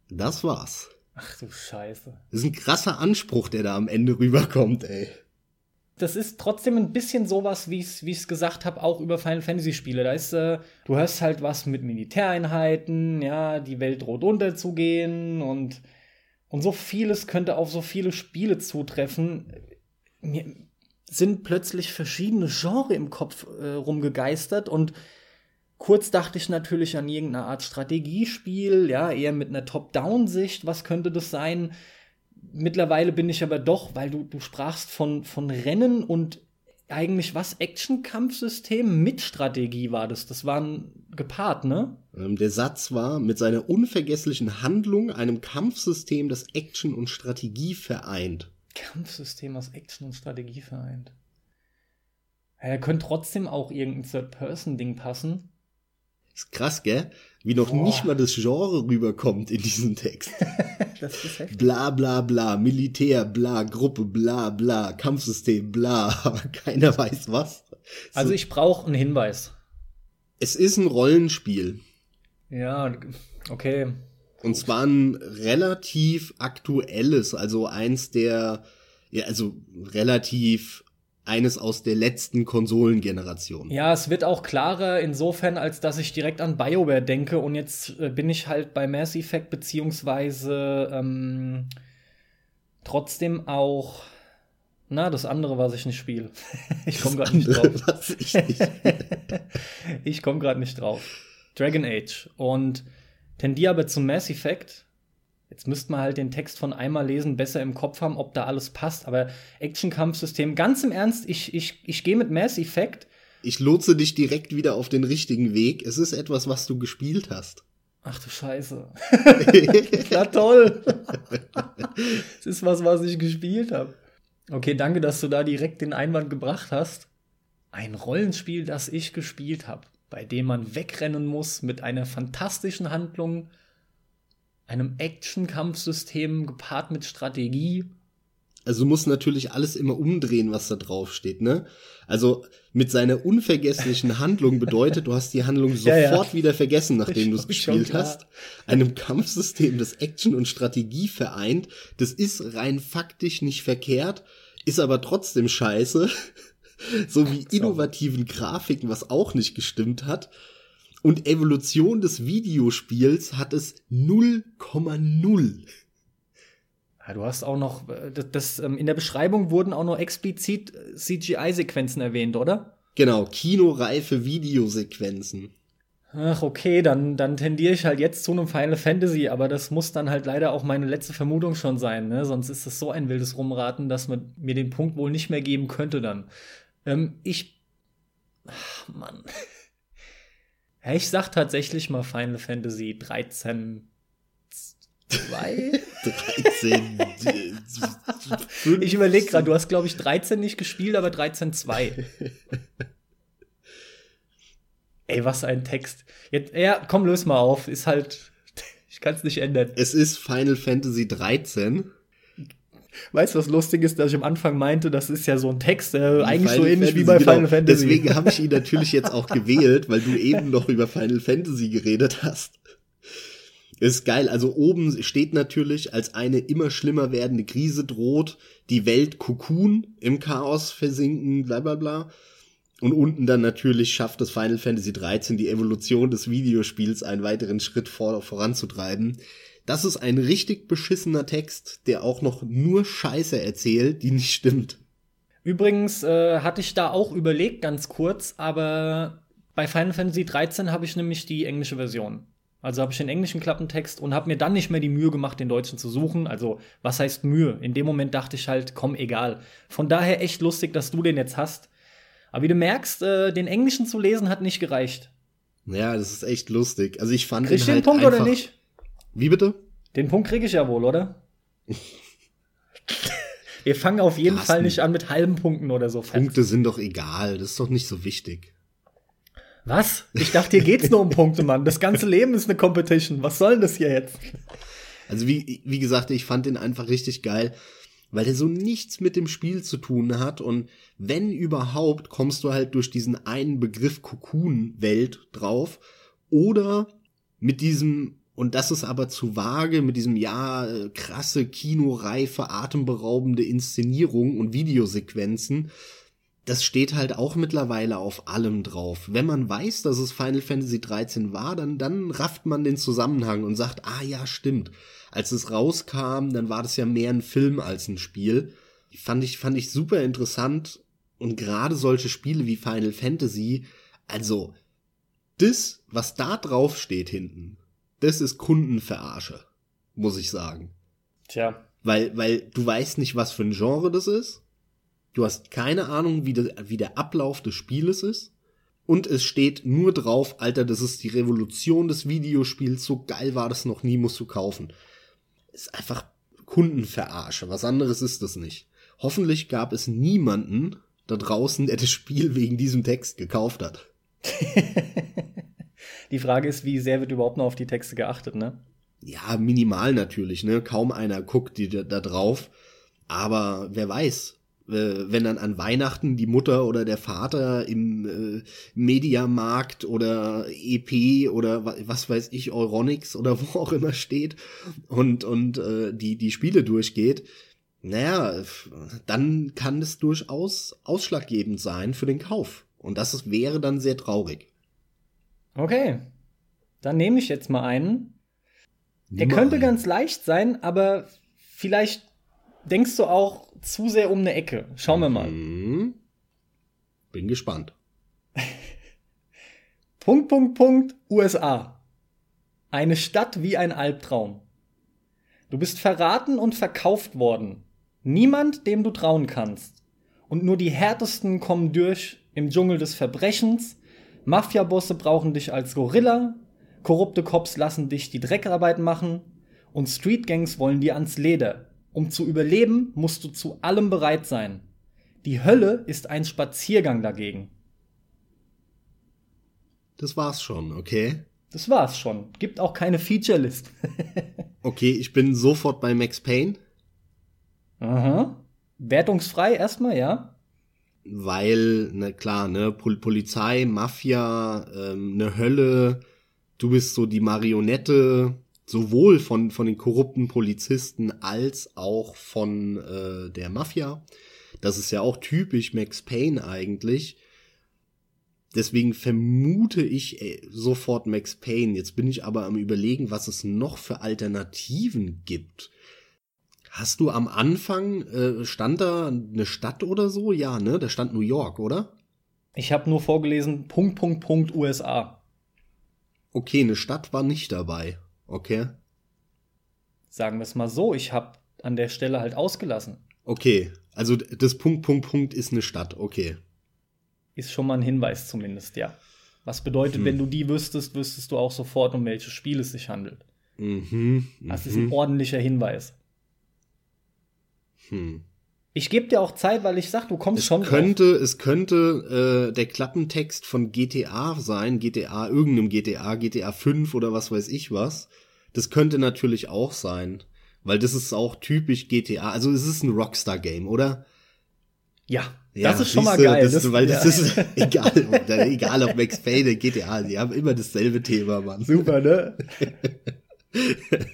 Das war's. Ach du Scheiße. Das ist ein krasser Anspruch, der da am Ende rüberkommt, ey. Das ist trotzdem ein bisschen sowas, wie ich es gesagt habe, auch über Final Fantasy Spiele. Da ist, äh, du hörst halt was mit Militäreinheiten, ja, die Welt droht unterzugehen und, und so vieles könnte auf so viele Spiele zutreffen. Mir sind plötzlich verschiedene Genre im Kopf äh, rumgegeistert und kurz dachte ich natürlich an irgendeine Art Strategiespiel, ja, eher mit einer Top-Down-Sicht. Was könnte das sein? Mittlerweile bin ich aber doch, weil du, du sprachst von, von Rennen und eigentlich was? Action-Kampfsystem mit Strategie war das. Das waren gepaart, ne? Ähm, Der Satz war, mit seiner unvergesslichen Handlung einem Kampfsystem, das Action und Strategie vereint. Kampfsystem aus Action und Strategie vereint. Ja, er könnte trotzdem auch irgendein Third-Person-Ding passen. Ist krass, gell? Wie noch Boah. nicht mal das Genre rüberkommt in diesem Text. *laughs* Das ist heftig. Bla bla bla, Militär, bla, Gruppe, bla bla, Kampfsystem, bla, *laughs* aber keiner weiß was. Also So, ich brauche einen Hinweis. es ist ein Rollenspiel. Ja, okay. Und zwar ein relativ aktuelles, also eins der, ja, also relativ eines aus der letzten Konsolengeneration. Ja, es wird auch klarer insofern, als dass ich direkt an BioWare denke und jetzt äh, bin ich halt bei Mass Effect beziehungsweise ähm, trotzdem auch na, das andere, was ich nicht spiele. *laughs* ich komme gerade nicht drauf. Was ich *laughs* ich komme gerade nicht drauf. Dragon Age und tendiere aber zum Mass Effect. Jetzt müsste man halt den Text von einmal lesen, besser im Kopf haben, ob da alles passt. Aber Action-Kampfsystem, ganz im Ernst, ich, ich, ich gehe mit Mass Effect. Ich lotse dich direkt wieder auf den richtigen Weg. Es ist etwas, was du gespielt hast. Ach du Scheiße. *laughs* Na toll. Es ist was, was ich gespielt habe. Okay, danke, dass du da direkt den Einwand gebracht hast. Ein Rollenspiel, das ich gespielt habe, bei dem man wegrennen muss mit einer fantastischen Handlung, einem Action-Kampfsystem gepaart mit Strategie. Also du musst natürlich alles immer umdrehen, was da drauf steht, ne? Also mit seiner unvergesslichen Handlung bedeutet, du hast die Handlung sofort *laughs* ja, ja. wieder vergessen, nachdem du es gespielt hast. Einem Kampfsystem, das Action und Strategie vereint, das ist rein faktisch nicht verkehrt, ist aber trotzdem scheiße. *laughs* so wie innovativen Grafiken, was auch nicht gestimmt hat. Und Evolution des Videospiels hat es 0,0. Ja, du hast auch noch, äh, das, das, ähm, in der Beschreibung wurden auch noch explizit äh, CGI-Sequenzen erwähnt, oder? Genau, kinoreife Videosequenzen. Ach, okay, dann, dann tendiere ich halt jetzt zu einem Final Fantasy, aber das muss dann halt leider auch meine letzte Vermutung schon sein, ne? Sonst ist das so ein wildes Rumraten, dass man mir den Punkt wohl nicht mehr geben könnte dann. Ähm, ich. Ach, Mann. Ja, ich sag tatsächlich mal Final Fantasy 13 2? 13. ich überlege gerade, du hast, glaube ich, 13 nicht gespielt, aber 13 2. *laughs* Ey, was ein Text. Jetzt, ja, komm, löse mal auf. Ist halt. *laughs* Ich kann es nicht ändern. Es ist Final Fantasy 13. Weißt du, was lustig ist, dass ich am Anfang meinte, das ist ja so ein Text, äh, eigentlich Final so ähnlich Fantasy, wie bei genau. Final Fantasy. Deswegen habe ich ihn natürlich jetzt auch gewählt, weil du eben noch über Final Fantasy geredet hast. Ist geil. Also oben steht natürlich, als eine immer schlimmer werdende Krise droht, die Welt Cocoon im Chaos versinken, bla bla bla. Und unten dann natürlich schafft es Final Fantasy 13 die Evolution des Videospiels einen weiteren Schritt vor, voranzutreiben. Das ist ein richtig beschissener Text, der auch noch nur Scheiße erzählt, die nicht stimmt. Übrigens äh, hatte ich da auch überlegt, ganz kurz, aber bei Final Fantasy 13 habe ich nämlich die englische Version. Also habe ich den englischen Klappentext und habe mir dann nicht mehr die Mühe gemacht, den deutschen zu suchen. Also, was heißt Mühe? In dem Moment dachte ich halt, komm, egal. Von daher echt lustig, dass du den jetzt hast. Aber wie du merkst, äh, den englischen zu lesen hat nicht gereicht. Ja, das ist echt lustig. Also ich fand Kriegst du den halt Punkt oder nicht? Wie bitte? Den Punkt kriege ich ja wohl, oder? *laughs* Wir fangen auf jeden Fall nicht an mit halben Punkten oder so. Punkte sind doch egal, das ist doch nicht so wichtig. Was? Ich dachte, hier geht's nur um Punkte, Mann. Das ganze Leben ist eine Competition. Was soll das hier jetzt? Also wie, wie gesagt, ich fand den einfach richtig geil, weil der so nichts mit dem Spiel zu tun hat und wenn überhaupt, kommst du halt durch diesen einen Begriff Cocoon-Welt drauf oder mit diesem und das ist aber zu vage mit diesem, ja, krasse, kinoreife, atemberaubende Inszenierung und Videosequenzen. Das steht halt auch mittlerweile auf allem drauf. Wenn man weiß, dass es Final Fantasy 13 war, dann, dann rafft man den Zusammenhang und sagt, ah ja, stimmt. Als es rauskam, dann war das ja mehr ein Film als ein Spiel. Fand ich, fand ich super interessant. Und gerade solche Spiele wie Final Fantasy, also, das, was da drauf steht hinten, das ist Kundenverarsche, muss ich sagen. Tja. Weil, weil du weißt nicht, was für ein Genre das ist. Du hast keine Ahnung, wie, de, wie der Ablauf des Spieles ist. Und es steht nur drauf, Alter, das ist die Revolution des Videospiels, so geil war das noch nie, musst du kaufen. Ist einfach Kundenverarsche, was anderes ist das nicht. Hoffentlich gab es niemanden da draußen, der das Spiel wegen diesem Text gekauft hat. *laughs* Die Frage ist, wie sehr wird überhaupt noch auf die Texte geachtet, ne? Ja, minimal natürlich, ne? Kaum einer guckt die da, drauf. Aber wer weiß, wenn dann an Weihnachten die Mutter oder der Vater im äh, Mediamarkt oder EP oder was weiß ich, Euronix oder *laughs* wo auch immer steht und, und äh, die, die Spiele durchgeht, Naja, dann kann es durchaus ausschlaggebend sein für den Kauf. Und das wäre dann sehr traurig. Okay. Dann nehme ich jetzt mal einen. Der könnte einen. ganz leicht sein, aber vielleicht denkst du auch zu sehr um eine Ecke. Schauen wir mal. Mhm. Bin gespannt. *laughs* Punkt, Punkt, Punkt, USA. Eine Stadt wie ein Albtraum. Du bist verraten und verkauft worden. Niemand, dem du trauen kannst. Und nur die härtesten kommen durch im Dschungel des Verbrechens. Mafiabosse brauchen dich als Gorilla. Korrupte Cops lassen dich die Dreckarbeit machen. Und Streetgangs wollen dir ans Leder. Um zu überleben, musst du zu allem bereit sein. Die Hölle ist ein Spaziergang dagegen. Das war's schon, okay? Das war's schon. Gibt auch keine Feature-List. *laughs* okay, ich bin sofort bei Max Payne. Aha. Wertungsfrei erstmal, ja? Weil, na klar, ne, Pol Polizei, Mafia, ähm, ne Hölle, du bist so die Marionette, sowohl von, von den korrupten Polizisten als auch von äh, der Mafia. Das ist ja auch typisch Max Payne eigentlich. Deswegen vermute ich ey, sofort Max Payne. Jetzt bin ich aber am überlegen, was es noch für Alternativen gibt. Hast du am Anfang, äh, stand da eine Stadt oder so? Ja, ne? Da stand New York, oder? Ich habe nur vorgelesen, Punkt, Punkt, Punkt, USA. Okay, eine Stadt war nicht dabei. Okay. Sagen wir es mal so, ich habe an der Stelle halt ausgelassen. Okay, also das Punkt, Punkt, Punkt ist eine Stadt, okay. Ist schon mal ein Hinweis zumindest, ja. Was bedeutet, hm. wenn du die wüsstest, wüsstest du auch sofort, um welches Spiel es sich handelt. Mhm, das ist ein mhm. ordentlicher Hinweis. Hm. Ich gebe dir auch Zeit, weil ich sag, du kommst es schon. Könnte, drauf. Es könnte äh, der Klappentext von GTA sein, GTA, irgendeinem GTA, GTA 5 oder was weiß ich was. Das könnte natürlich auch sein. Weil das ist auch typisch GTA. Also es ist ein Rockstar-Game, oder? Ja, ja, das ist schon mal geil. Das, das, weil ja. das ist *laughs* egal, egal ob Max Payne, GTA, die haben immer dasselbe Thema, Mann. Super, ne? *laughs*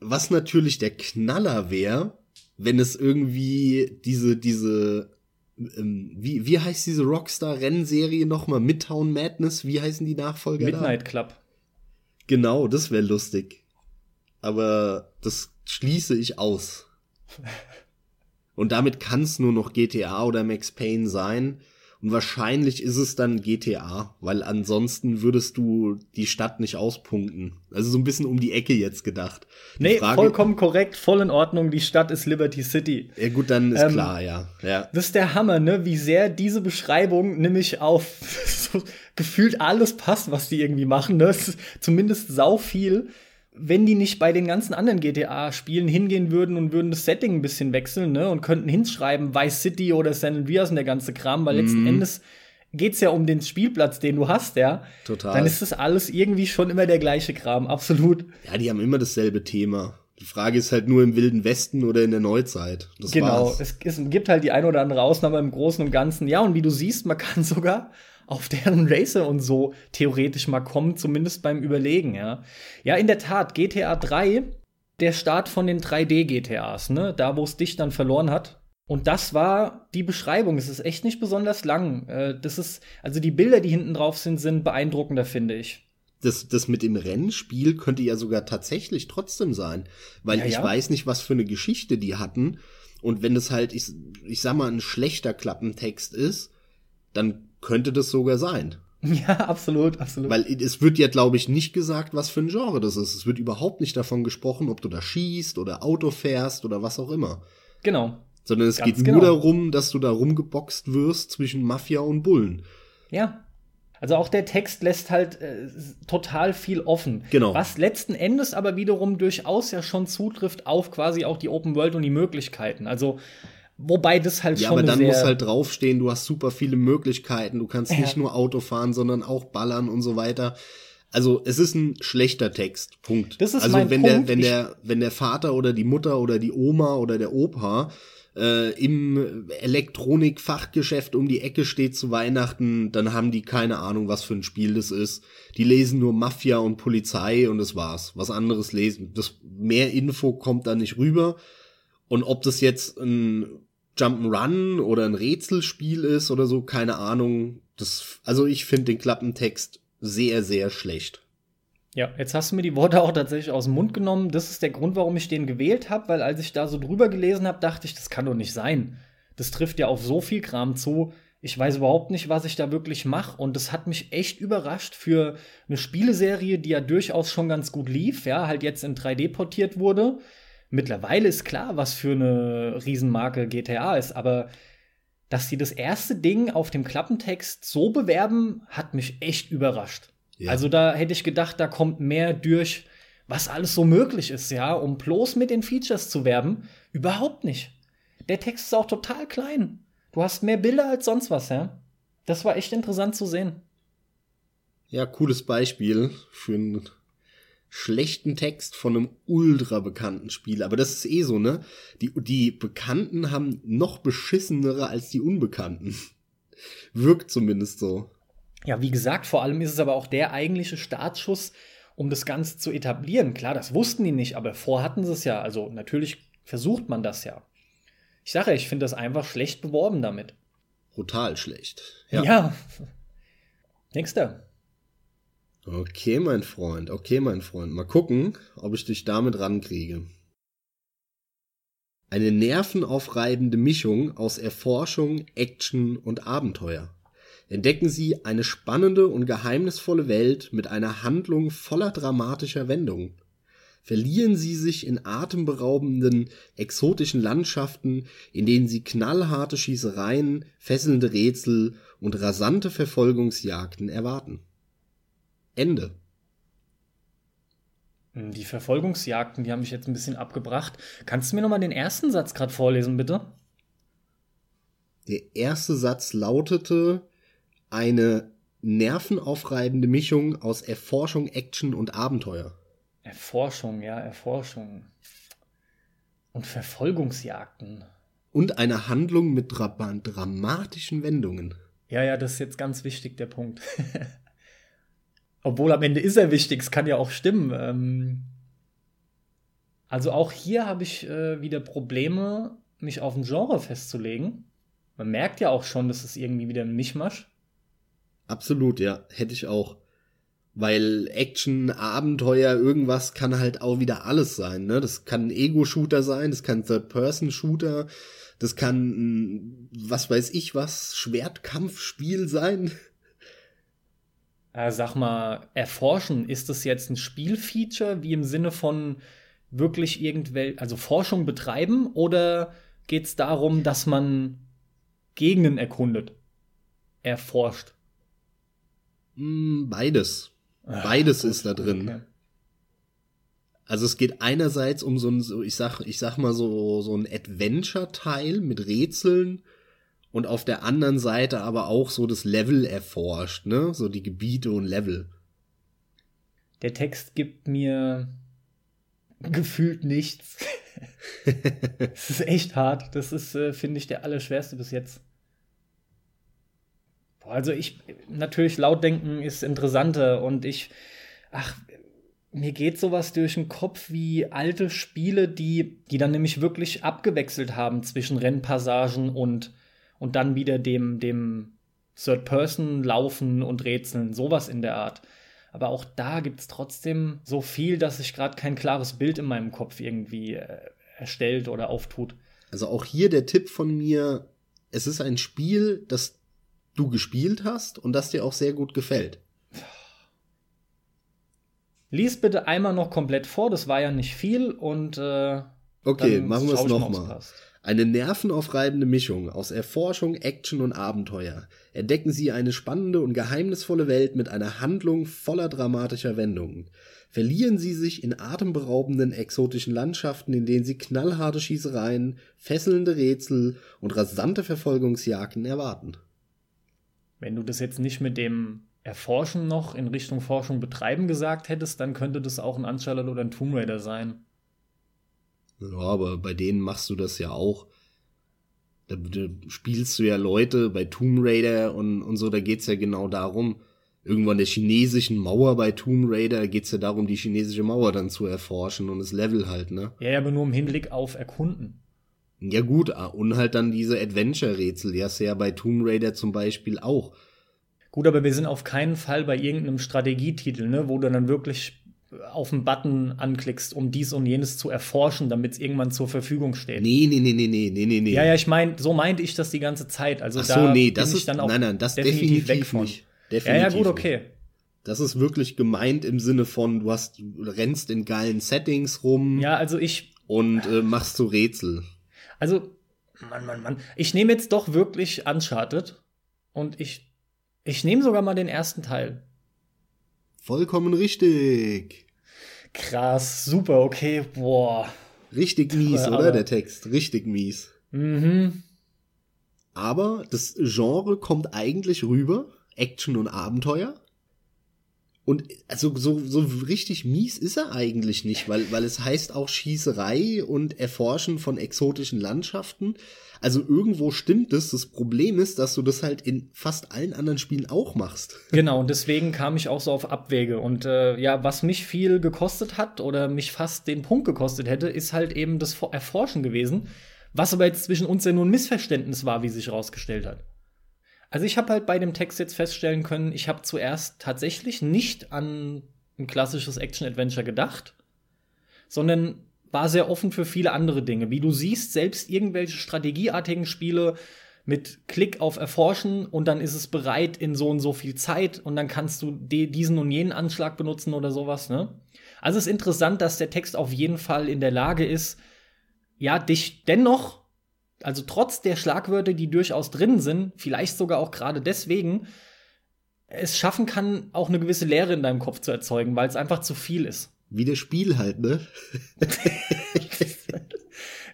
Was natürlich der Knaller wäre, wenn es irgendwie diese, diese, ähm, wie, wie heißt diese Rockstar-Rennserie nochmal? Midtown Madness? Wie heißen die Nachfolger? Midnight da? Club. Genau, das wäre lustig. Aber das schließe ich aus. *laughs* Und damit kann es nur noch GTA oder Max Payne sein. Und wahrscheinlich ist es dann GTA, weil ansonsten würdest du die Stadt nicht auspunkten. Also so ein bisschen um die Ecke jetzt gedacht. Die nee, Frage, vollkommen korrekt, voll in Ordnung. Die Stadt ist Liberty City. Ja gut, dann ist ähm, klar, ja. ja. Das ist der Hammer, ne? Wie sehr diese Beschreibung nämlich auf *laughs* so gefühlt alles passt, was die irgendwie machen. Ne? Zumindest sau viel wenn die nicht bei den ganzen anderen GTA-Spielen hingehen würden und würden das Setting ein bisschen wechseln, ne, und könnten hinschreiben, Vice City oder San Andreas und der ganze Kram, weil mhm. letzten Endes geht's ja um den Spielplatz, den du hast, ja. Total. Dann ist das alles irgendwie schon immer der gleiche Kram, absolut. Ja, die haben immer dasselbe Thema. Die Frage ist halt nur im Wilden Westen oder in der Neuzeit. Das genau, war's. Es, es gibt halt die ein oder andere Ausnahme im Großen und Ganzen. Ja, und wie du siehst, man kann *laughs* sogar auf deren Racer und so theoretisch mal kommen, zumindest beim Überlegen, ja. Ja, in der Tat, GTA 3, der Start von den 3D-GTAs, ne, da wo es dich dann verloren hat. Und das war die Beschreibung. Es ist echt nicht besonders lang. Äh, das ist, also die Bilder, die hinten drauf sind, sind beeindruckender, finde ich. Das, das mit dem Rennspiel könnte ja sogar tatsächlich trotzdem sein. Weil ja, ich ja. weiß nicht, was für eine Geschichte die hatten. Und wenn es halt, ich, ich sag mal, ein schlechter Klappentext ist, dann könnte das sogar sein. *laughs* Ja, absolut, absolut. Weil es wird ja, glaube ich, nicht gesagt, was für ein Genre das ist. Es wird überhaupt nicht davon gesprochen, ob du da schießt oder Auto fährst oder was auch immer. Genau. Sondern es Ganz geht genau. nur darum, dass du da rumgeboxt wirst zwischen Mafia und Bullen. Ja. Also auch der Text lässt halt äh, total viel offen. Genau. Was letzten Endes aber wiederum durchaus ja schon zutrifft auf quasi auch die Open World und die Möglichkeiten. Also Wobei das halt ja, schon. Ja, aber dann muss halt draufstehen, du hast super viele Möglichkeiten. Du kannst ja. nicht nur Auto fahren, sondern auch ballern und so weiter. Also es ist ein schlechter Text. Punkt. Das ist also mein wenn Punkt. der wenn der wenn der Vater oder die Mutter oder die Oma oder der Opa äh, im Elektronikfachgeschäft um die Ecke steht zu Weihnachten, dann haben die keine Ahnung, was für ein Spiel das ist. Die lesen nur Mafia und Polizei und das war's. Was anderes lesen. Das mehr Info kommt da nicht rüber. Und ob das jetzt ein Jump'n'Run oder ein Rätselspiel ist oder so, keine Ahnung. Das, also ich finde den Klappentext sehr, sehr schlecht. Ja, jetzt hast du mir die Worte auch tatsächlich aus dem Mund genommen. Das ist der Grund, warum ich den gewählt habe, weil als ich da so drüber gelesen habe, dachte ich, das kann doch nicht sein. Das trifft ja auf so viel Kram zu. Ich weiß überhaupt nicht, was ich da wirklich mache. Und das hat mich echt überrascht für eine Spieleserie, die ja durchaus schon ganz gut lief, ja, halt jetzt in 3D portiert wurde. Mittlerweile ist klar, was für eine Riesenmarke GTA ist, aber dass sie das erste Ding auf dem Klappentext so bewerben, hat mich echt überrascht. Ja. Also da hätte ich gedacht, da kommt mehr durch, was alles so möglich ist, ja, um bloß mit den Features zu werben. Überhaupt nicht. Der Text ist auch total klein. Du hast mehr Bilder als sonst was, ja. Das war echt interessant zu sehen. Ja, cooles Beispiel für einen schlechten Text von einem ultra bekannten Spiel. Aber das ist eh so, ne? Die, die Bekannten haben noch beschissenere als die Unbekannten. *laughs* Wirkt zumindest so. Ja, wie gesagt, vor allem ist es aber auch der eigentliche Startschuss, um das Ganze zu etablieren. Klar, das wussten die nicht, aber vor hatten sie es ja. Also natürlich versucht man das ja. Ich sage, ich finde das einfach schlecht beworben damit. Brutal schlecht. Ja. ja. *laughs* Nächster. Okay, mein Freund, okay, mein Freund. Mal gucken, ob ich dich damit rankriege. Eine nervenaufreibende Mischung aus Erforschung, Action und Abenteuer. Entdecken Sie eine spannende und geheimnisvolle Welt mit einer Handlung voller dramatischer Wendungen verlieren sie sich in atemberaubenden, exotischen Landschaften, in denen sie knallharte Schießereien, fesselnde Rätsel und rasante Verfolgungsjagden erwarten. Ende. Die Verfolgungsjagden, die haben mich jetzt ein bisschen abgebracht. Kannst du mir noch mal den ersten Satz gerade vorlesen, bitte? Der erste Satz lautete eine nervenaufreibende Mischung aus Erforschung, Action und Abenteuer. Erforschung, ja, Erforschung. Und Verfolgungsjagden. Und eine Handlung mit dra dramatischen Wendungen. Ja, ja, das ist jetzt ganz wichtig, der Punkt. *laughs* Obwohl am Ende ist er wichtig, es kann ja auch stimmen. Ähm also auch hier habe ich äh, wieder Probleme, mich auf ein Genre festzulegen. Man merkt ja auch schon, dass es irgendwie wieder ein Mischmasch. Absolut, ja, hätte ich auch weil Action, Abenteuer, irgendwas kann halt auch wieder alles sein. Ne? Das kann ein Ego-Shooter sein, das kann ein Third-Person-Shooter, das kann was weiß ich was, Schwertkampfspiel sein. Äh, sag mal, erforschen, ist das jetzt ein Spielfeature, wie im Sinne von wirklich irgendwelche, also Forschung betreiben, oder geht es darum, dass man Gegenden erkundet, erforscht? Hm, beides. Beides Ach, ist da drin. Okay. Also es geht einerseits um so ein, ich sag, ich sag mal so, so ein Adventure-Teil mit Rätseln und auf der anderen Seite aber auch so das Level erforscht, ne? So die Gebiete und Level. Der Text gibt mir gefühlt nichts. *laughs* Es ist echt hart. Das ist, äh, finde ich, der allerschwerste bis jetzt. Also ich, natürlich laut denken ist interessanter und ich, ach, mir geht sowas durch den Kopf wie alte Spiele, die, die dann nämlich wirklich abgewechselt haben zwischen Rennpassagen und, und dann wieder dem, dem Third-Person-Laufen und Rätseln, sowas in der Art. Aber auch da gibt es trotzdem so viel, dass sich gerade kein klares Bild in meinem Kopf irgendwie äh, erstellt oder auftut. Also auch hier der Tipp von mir, es ist ein Spiel, das du gespielt hast und das dir auch sehr gut gefällt. Lies bitte einmal noch komplett vor, das war ja nicht viel und äh, Okay, machen wir es nochmal. Eine nervenaufreibende Mischung aus Erforschung, Action und Abenteuer. Entdecken Sie eine spannende und geheimnisvolle Welt mit einer Handlung voller dramatischer Wendungen. Verlieren Sie sich in atemberaubenden exotischen Landschaften, in denen Sie knallharte Schießereien, fesselnde Rätsel und rasante Verfolgungsjagden erwarten. Wenn du das jetzt nicht mit dem Erforschen noch in Richtung Forschung betreiben gesagt hättest, dann könnte das auch ein Uncharted oder ein Tomb Raider sein. Ja, aber bei denen machst du das ja auch. Da, da spielst du ja Leute bei Tomb Raider und, und so, da geht's ja genau darum, irgendwann der chinesischen Mauer bei Tomb Raider geht's ja darum, die chinesische Mauer dann zu erforschen und das Level halt, ne? Ja, aber nur im Hinblick auf Erkunden. Ja gut, ah, und halt dann diese Adventure-Rätsel, die hast du ja bei Tomb Raider zum Beispiel auch. Gut, aber wir sind auf keinen Fall bei irgendeinem Strategietitel, ne, wo du dann wirklich auf den Button anklickst, um dies und jenes zu erforschen, damit es irgendwann zur Verfügung steht. Nee, nee, nee, nee, nee, nee, nee. Ja, ja, ich meine, so meinte ich das die ganze Zeit. Also Ach so, da nee, das bin ich ist dann auch nein, nein, das definitiv, definitiv, weg von. nicht. Ja, Definitiv ja, gut, nicht. okay. Das ist wirklich gemeint im Sinne von, du hast, du rennst in geilen Settings rum Ja, also ich, und äh, machst so Rätsel. also, Mann, Mann, Mann. Ich nehme jetzt doch wirklich Uncharted und ich, ich nehme sogar mal den ersten Teil. Vollkommen richtig. Krass, super, okay, boah. Richtig mies, Aber- oder? Der Text. Richtig mies. Mhm. Aber das Genre kommt eigentlich rüber. Action und Abenteuer. Und also so, so richtig mies ist er eigentlich nicht, weil, weil es heißt auch Schießerei und Erforschen von exotischen Landschaften. Also irgendwo stimmt es. Das Problem ist, dass du das halt in fast allen anderen Spielen auch machst. *laughs* Genau, und deswegen kam ich auch so auf Abwege. Und äh, ja, was mich viel gekostet hat oder mich fast den Punkt gekostet hätte, ist halt eben das Erforschen gewesen. Was aber jetzt zwischen uns ja nur ein Missverständnis war, wie sich herausgestellt hat. Also ich habe halt bei dem Text jetzt feststellen können, ich habe zuerst tatsächlich nicht an ein klassisches Action-Adventure gedacht, sondern war sehr offen für viele andere Dinge. Wie du siehst, selbst irgendwelche strategieartigen Spiele mit Klick auf Erforschen und dann ist es bereit in so und so viel Zeit und dann kannst du die, diesen und jenen Anschlag benutzen oder sowas, ne? Also es ist interessant, dass der Text auf jeden Fall in der Lage ist, ja, dich dennoch, also trotz der Schlagwörter, die durchaus drin sind, vielleicht sogar auch gerade deswegen, es schaffen kann, auch eine gewisse Leere in deinem Kopf zu erzeugen, weil es einfach zu viel ist. Wie das Spiel halt, ne? *laughs*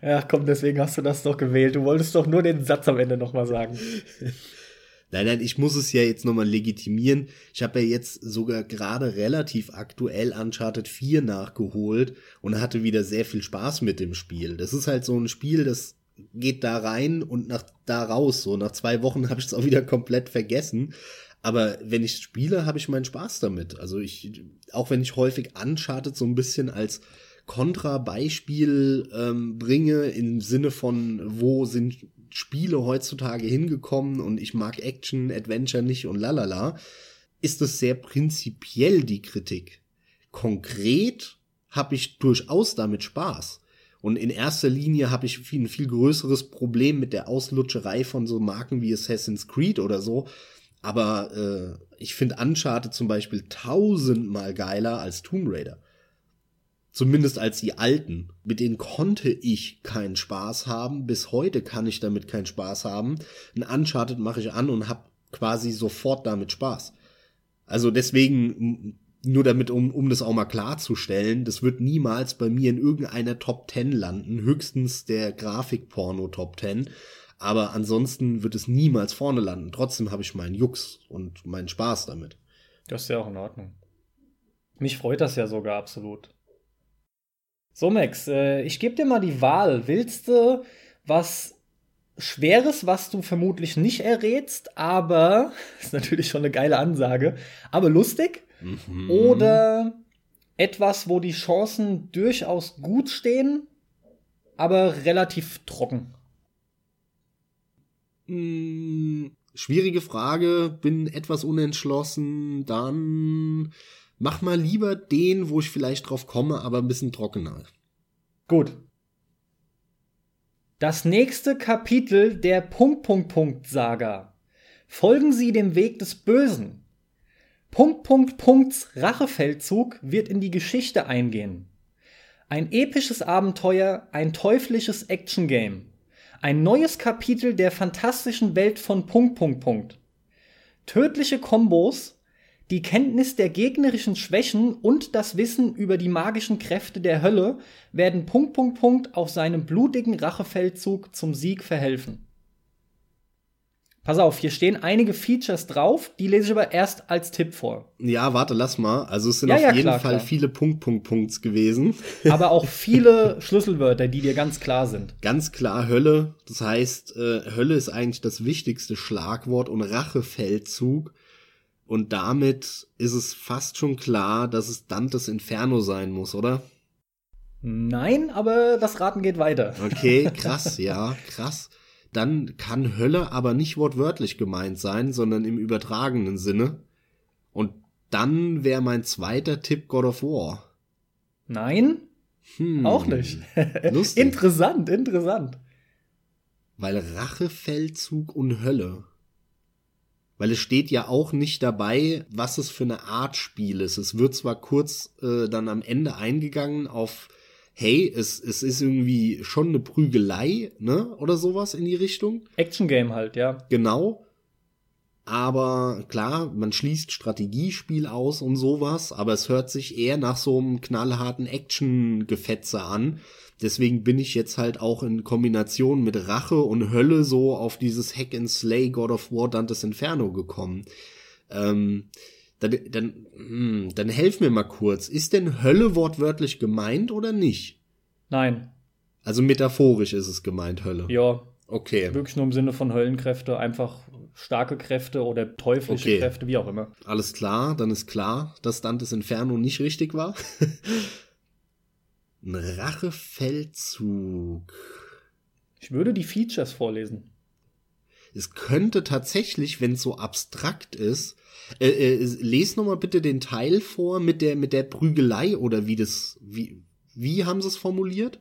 Ja, komm, deswegen hast du das doch gewählt. Du wolltest doch nur den Satz am Ende noch mal sagen. Nein, nein, ich muss es ja jetzt nochmal legitimieren. Ich habe ja jetzt sogar gerade relativ aktuell Uncharted 4 nachgeholt und hatte wieder sehr viel Spaß mit dem Spiel. Das ist halt so ein Spiel, das geht da rein und nach da raus. So nach zwei Wochen *laughs* habe ich es auch wieder komplett vergessen. Aber wenn ich spiele, habe ich meinen Spaß damit. Also ich, auch wenn ich häufig Uncharted so ein bisschen als Kontrabeispiel ähm, bringe im Sinne von, wo sind Spiele heutzutage hingekommen und ich mag Action, Adventure nicht und lalala, ist es sehr prinzipiell die Kritik. Konkret habe ich durchaus damit Spaß. Und in erster Linie habe ich viel, ein viel größeres Problem mit der Auslutscherei von so Marken wie Assassin's Creed oder so. Aber äh, ich finde Uncharted zum Beispiel tausendmal geiler als Tomb Raider. Zumindest als die alten. Mit denen konnte ich keinen Spaß haben. Bis heute kann ich damit keinen Spaß haben. Ein Uncharted mache ich an und habe quasi sofort damit Spaß. Also deswegen, nur damit, um, um das auch mal klarzustellen, das wird niemals bei mir in irgendeiner Top 10 landen. Höchstens der Grafikporno Top 10. Aber ansonsten wird es niemals vorne landen. Trotzdem habe ich meinen Jux und meinen Spaß damit. Das ist ja auch in Ordnung. Mich freut das ja sogar absolut. So, Max, äh, ich gebe dir mal die Wahl. Willst du was Schweres, was du vermutlich nicht errätst, aber *laughs* ist natürlich schon eine geile Ansage, aber lustig? Mhm. Oder etwas, wo die Chancen durchaus gut stehen, aber relativ trocken? Hm, schwierige Frage, bin etwas unentschlossen. Dann mach mal lieber den, wo ich vielleicht drauf komme, aber ein bisschen trockener. Gut. Das nächste Kapitel der Punkt Punkt Punkt Saga. Folgen Sie dem Weg des Bösen. Punkt Punkt Punkts Rachefeldzug wird in die Geschichte eingehen. Ein episches Abenteuer, ein teuflisches Action-Game. Ein neues Kapitel der fantastischen Welt von Punkt Punkt Punkt. Tödliche Kombos, die Kenntnis der gegnerischen Schwächen und das Wissen über die magischen Kräfte der Hölle werden Punkt Punkt Punkt auf seinem blutigen Rachefeldzug zum Sieg verhelfen. Pass auf, hier stehen einige Features drauf, die lese ich aber erst als Tipp vor. Ja, warte, lass mal. Also es sind Ja, auf ja, jeden klar, Fall klar. viele Punkt, Punkt, Punkts gewesen. *laughs* Aber auch viele Schlüsselwörter, die dir ganz klar sind. Ganz klar Hölle. Das heißt, äh, Hölle ist eigentlich das wichtigste Schlagwort und Rachefeldzug. Und damit ist es fast schon klar, dass es Dantes Inferno sein muss, oder? Nein, aber das Raten geht weiter. Okay, *laughs* krass, ja, krass. Dann kann Hölle aber nicht wortwörtlich gemeint sein, sondern im übertragenen Sinne. Und dann wäre mein zweiter Tipp God of War. Nein, Hm, auch nicht. *laughs* Lustig. interessant, interessant. Weil Rachefeldzug und Hölle. Weil es steht ja auch nicht dabei, was es für eine Art Spiel ist. Es wird zwar kurz äh, dann am Ende eingegangen auf, hey, es, es ist irgendwie schon eine Prügelei, ne? Oder sowas in die Richtung. Action Game halt, ja. Genau. Aber klar, man schließt Strategiespiel aus und sowas, aber es hört sich eher nach so einem knallharten Action-Gefetze an. Deswegen bin ich jetzt halt auch in Kombination mit Rache und Hölle so auf dieses Hack and Slay God of War Dantes Inferno gekommen. Ähm, dann, dann, hm, dann helf mir mal kurz. Ist denn Hölle wortwörtlich gemeint oder nicht? Nein, Also metaphorisch ist es gemeint, Hölle. ja, Okay. wirklich nur im Sinne von Höllenkräfte, einfach starke Kräfte oder teuflische Okay. Kräfte, wie auch immer. Alles klar, dann ist klar, dass Dantes Inferno nicht richtig war. *laughs* Ein Rachefeldzug. Ich würde die Features vorlesen. Es könnte tatsächlich, wenn es so abstrakt ist, äh, äh, les noch mal bitte den Teil vor mit der mit der Prügelei oder wie das wie wie haben sie es formuliert?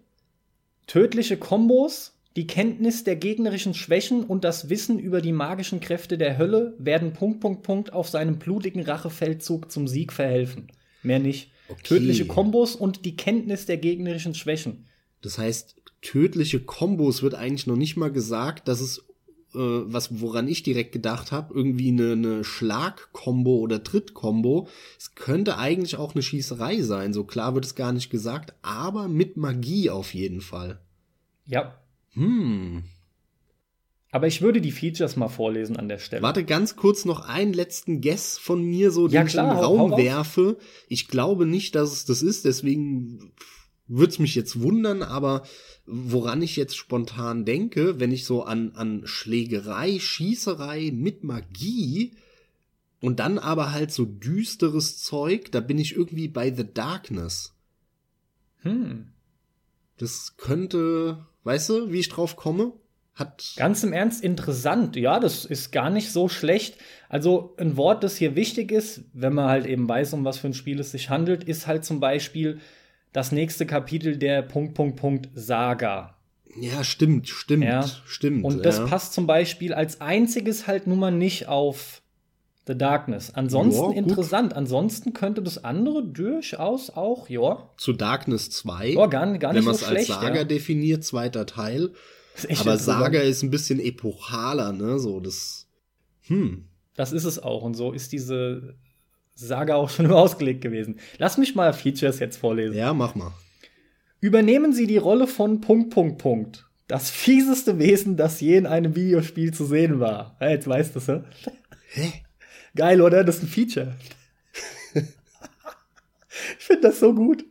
Tödliche Kombos, die Kenntnis der gegnerischen Schwächen und das Wissen über die magischen Kräfte der Hölle werden Punkt, Punkt, Punkt auf seinem blutigen Rachefeldzug zum Sieg verhelfen. Mehr nicht. Okay. Tödliche Kombos und die Kenntnis der gegnerischen Schwächen. Das heißt, tödliche Kombos wird eigentlich noch nicht mal gesagt, dass es äh, was woran ich direkt gedacht habe, irgendwie eine, eine Schlag-Kombo oder Tritt-Kombo. Es könnte eigentlich auch eine Schießerei sein, so klar wird es gar nicht gesagt, aber mit Magie auf jeden Fall. Ja. Hm. Aber ich würde die Features mal vorlesen an der Stelle. Warte ganz kurz noch einen letzten Guess von mir, so den Ja, ich klar, in den hau- Raum hau raus. werfe. Ich glaube nicht, dass es das ist, deswegen wird's mich jetzt wundern, aber woran ich jetzt spontan denke, wenn ich so an, an Schlägerei, Schießerei mit Magie und dann aber halt so düsteres Zeug, da bin ich irgendwie bei The Darkness. Hm. Das könnte, weißt du, wie ich drauf komme? Hat Ganz im Ernst interessant. Ja, das ist gar nicht so schlecht. Also ein Wort, das hier wichtig ist, wenn man halt eben weiß, um was für ein Spiel es sich handelt, ist halt zum Beispiel das nächste Kapitel der Punkt, Punkt, Punkt Saga. ja stimmt, stimmt, Ja. stimmt. Und das ja. passt zum Beispiel als einziges halt nun mal nicht auf The Darkness. Ansonsten Ja, interessant. Ansonsten könnte das andere durchaus auch, ja, zu Darkness 2. ja gar, gar wenn nicht man so es als schlecht. Saga definiert, zweiter Teil. Aber. Saga ist ein bisschen epochaler, ne? So, das. Hm. Das ist es auch. Und so ist diese Saga auch schon *laughs* ausgelegt gewesen. Lass mich mal Features jetzt vorlesen. Ja, mach mal. Übernehmen Sie die Rolle von Punkt, Punkt, Punkt. Das fieseste Wesen, das je in einem Videospiel zu sehen war. Ja, jetzt weißt du es, ja? Hä? Geil, oder? Das ist ein Feature. *laughs* ich finde das so gut.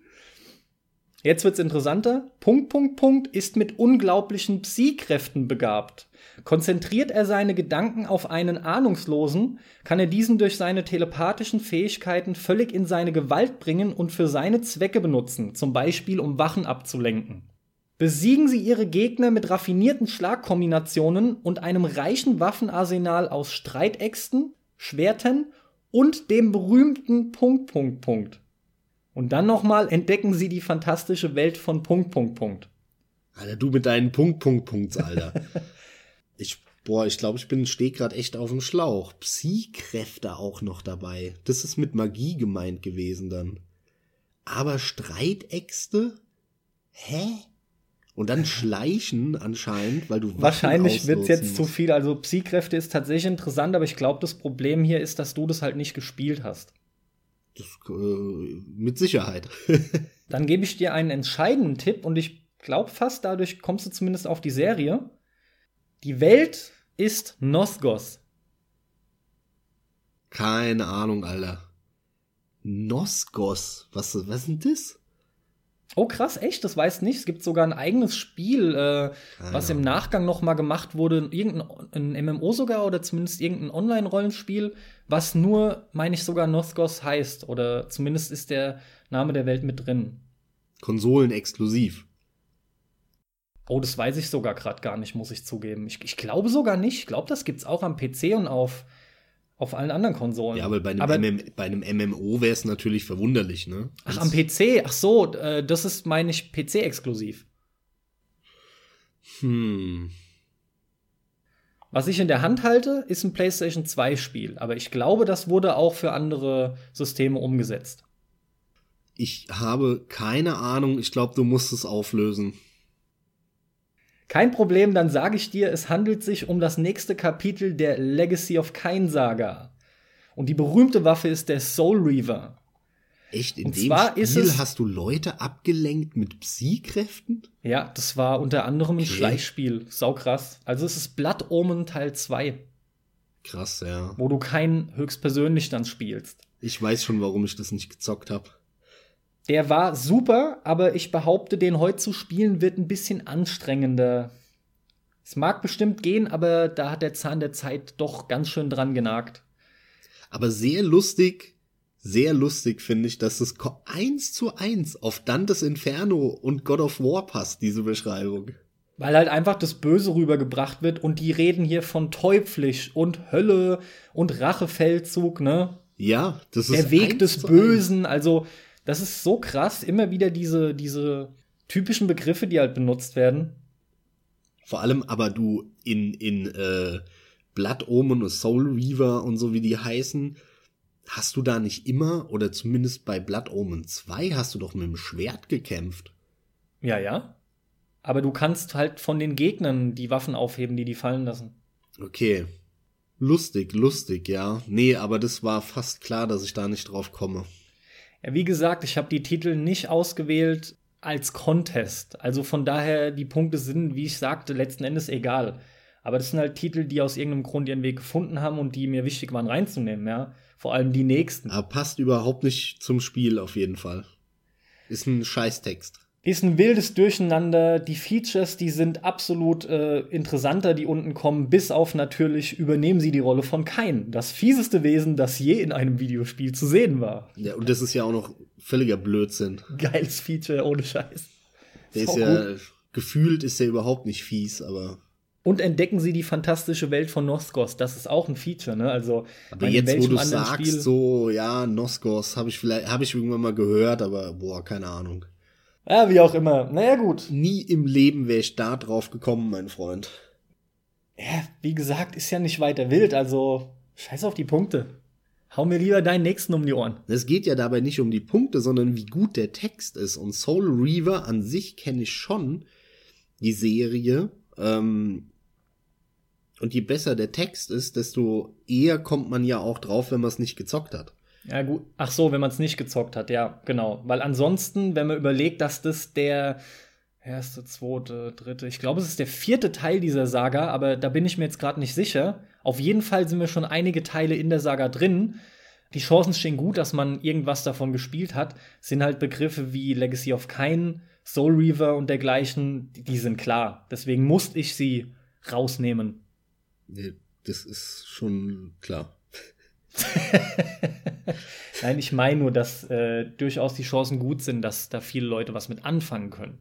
Jetzt wird's interessanter. Punkt, Punkt, Punkt ist mit unglaublichen Psi-Kräften begabt. Konzentriert er seine Gedanken auf einen Ahnungslosen, kann er diesen durch seine telepathischen Fähigkeiten völlig in seine Gewalt bringen und für seine Zwecke benutzen, zum Beispiel um Wachen abzulenken. Besiegen Sie Ihre Gegner mit raffinierten Schlagkombinationen und einem reichen Waffenarsenal aus Streitäxten, Schwertern und dem berühmten Punkt, Punkt, Punkt. Und dann nochmal entdecken Sie die fantastische Welt von Punkt, Punkt, Punkt. Alter, du mit deinen Punkt, Punkt, Punkts, Alter. *laughs* ich, boah, ich glaube, ich bin, steh grad echt auf dem Schlauch. Psi-Kräfte auch noch dabei. Das ist mit Magie gemeint gewesen dann. Aber Streitäxte? Hä? Und dann schleichen anscheinend, weil du Waffen Wahrscheinlich ausnutzen jetzt zu viel. Also Psi-Kräfte ist tatsächlich interessant, aber ich glaube, das Problem hier ist, dass du das halt nicht gespielt hast. Das, äh, mit Sicherheit. *laughs* Dann gebe ich dir einen entscheidenden Tipp und ich glaube fast, dadurch kommst du zumindest auf die Serie. Die Welt ist Nosgos. Keine Ahnung, Alter. Nosgos. Was, was ist denn das? Oh krass, echt? Das weiß nicht. Es gibt sogar ein eigenes Spiel, äh, was im Nachgang noch mal gemacht wurde. Irgendein ein MMO sogar oder zumindest irgendein Online-Rollenspiel, was nur, meine ich, sogar Nosgos heißt. Oder zumindest ist der Name der Welt mit drin. Konsolen exklusiv. Oh, das weiß ich sogar gerade gar nicht, muss ich zugeben. Ich, ich glaube sogar nicht. Ich glaube, das gibt's auch am PC und auf, auf allen anderen Konsolen. Ja, aber bei einem, aber, MM, bei einem MMO wäre es natürlich verwunderlich, ne? Ach, am PC? Ach so, äh, das ist, meine ich, PC-exklusiv. Hm. Was ich in der Hand halte, ist ein PlayStation 2 Spiel, aber ich glaube, das wurde auch für andere Systeme umgesetzt. Ich habe keine Ahnung, ich glaube, du musst es auflösen. Kein Problem, dann sage ich dir, es handelt sich um das nächste Kapitel der Legacy of Kain Saga. Und die berühmte Waffe ist der Soul Reaver. Echt? In Und dem Spiel hast du Leute abgelenkt mit Psy-Kräften? Ja, das war unter anderem ein okay. Schleichspiel. Saukrass. Also es ist Blood Omen Teil 2. Krass, ja. Wo du kein höchstpersönlich dann spielst. Ich weiß schon, warum ich das nicht gezockt habe. Der war super, aber ich behaupte, den heute zu spielen wird ein bisschen anstrengender. Es mag bestimmt gehen, aber da hat der Zahn der Zeit doch ganz schön dran genagt. Aber sehr lustig, sehr lustig finde ich, dass es eins zu eins auf Dantes Inferno und God of War passt, diese Beschreibung. Weil halt einfach das Böse rübergebracht wird und die reden hier von Teuflisch und Hölle und Rachefeldzug, ne? Ja, das ist der Weg des Bösen. Also das ist so krass, immer wieder diese, diese typischen Begriffe, die halt benutzt werden. Vor allem aber du in, in äh, Blood Omen und Soul Reaver und so wie die heißen, hast du da nicht immer, oder zumindest bei Blood Omen 2, hast du doch mit dem Schwert gekämpft. Ja, ja. Aber du kannst halt von den Gegnern die Waffen aufheben, die die fallen lassen. Okay. Lustig, lustig, ja. Nee, aber das war fast klar, dass ich da nicht drauf komme. Wie gesagt, ich habe die Titel nicht ausgewählt als Contest. Also von daher, die Punkte sind, wie ich sagte, letzten Endes egal. Aber das sind halt Titel, die aus irgendeinem Grund ihren Weg gefunden haben und die mir wichtig waren reinzunehmen, ja. Vor allem die nächsten. Aber passt überhaupt nicht zum Spiel auf jeden Fall. Ist ein Scheißtext ist ein wildes Durcheinander. Die Features, die sind absolut äh, interessanter, die unten kommen, bis auf natürlich übernehmen sie die Rolle von Kain, das fieseste Wesen, das je in einem Videospiel zu sehen war. Ja, und das ist ja auch noch völliger Blödsinn. Geiles Feature, ohne Scheiß. Der ist, ist ja, gut. gefühlt ist der überhaupt nicht fies, aber. Und entdecken sie die fantastische Welt von Noskos. Das ist auch ein Feature, ne? Also, aber jetzt, wo du sagst, Spiel so, ja, Noskos, habe ich vielleicht, habe ich irgendwann mal gehört, aber boah, keine Ahnung. Ja, wie auch immer. Naja, gut. Nie im Leben wäre ich da drauf gekommen, mein Freund. Ja, wie gesagt, ist ja nicht weiter wild, also scheiß auf die Punkte. Hau mir lieber deinen nächsten um die Ohren. Es geht ja dabei nicht um die Punkte, sondern wie gut der Text ist. Und Soul Reaver an sich kenne ich schon, die Serie. Ähm, und je besser der Text ist, desto eher kommt man ja auch drauf, wenn man es nicht gezockt hat. Ja, gut. Ach so, wenn man es nicht gezockt hat, ja, genau. Weil ansonsten, wenn man überlegt, dass das der erste, zweite, dritte, ich glaube, es ist der vierte Teil dieser Saga, aber da bin ich mir jetzt gerade nicht sicher. Auf jeden Fall sind mir schon einige Teile in der Saga drin. Die Chancen stehen gut, dass man irgendwas davon gespielt hat. Sind halt Begriffe wie Legacy of Kain, Soul Reaver und dergleichen, die sind klar. Deswegen musste ich sie rausnehmen. Das ist schon klar. *laughs* Nein, ich meine nur, dass äh, durchaus die Chancen gut sind, dass da viele Leute was mit anfangen können.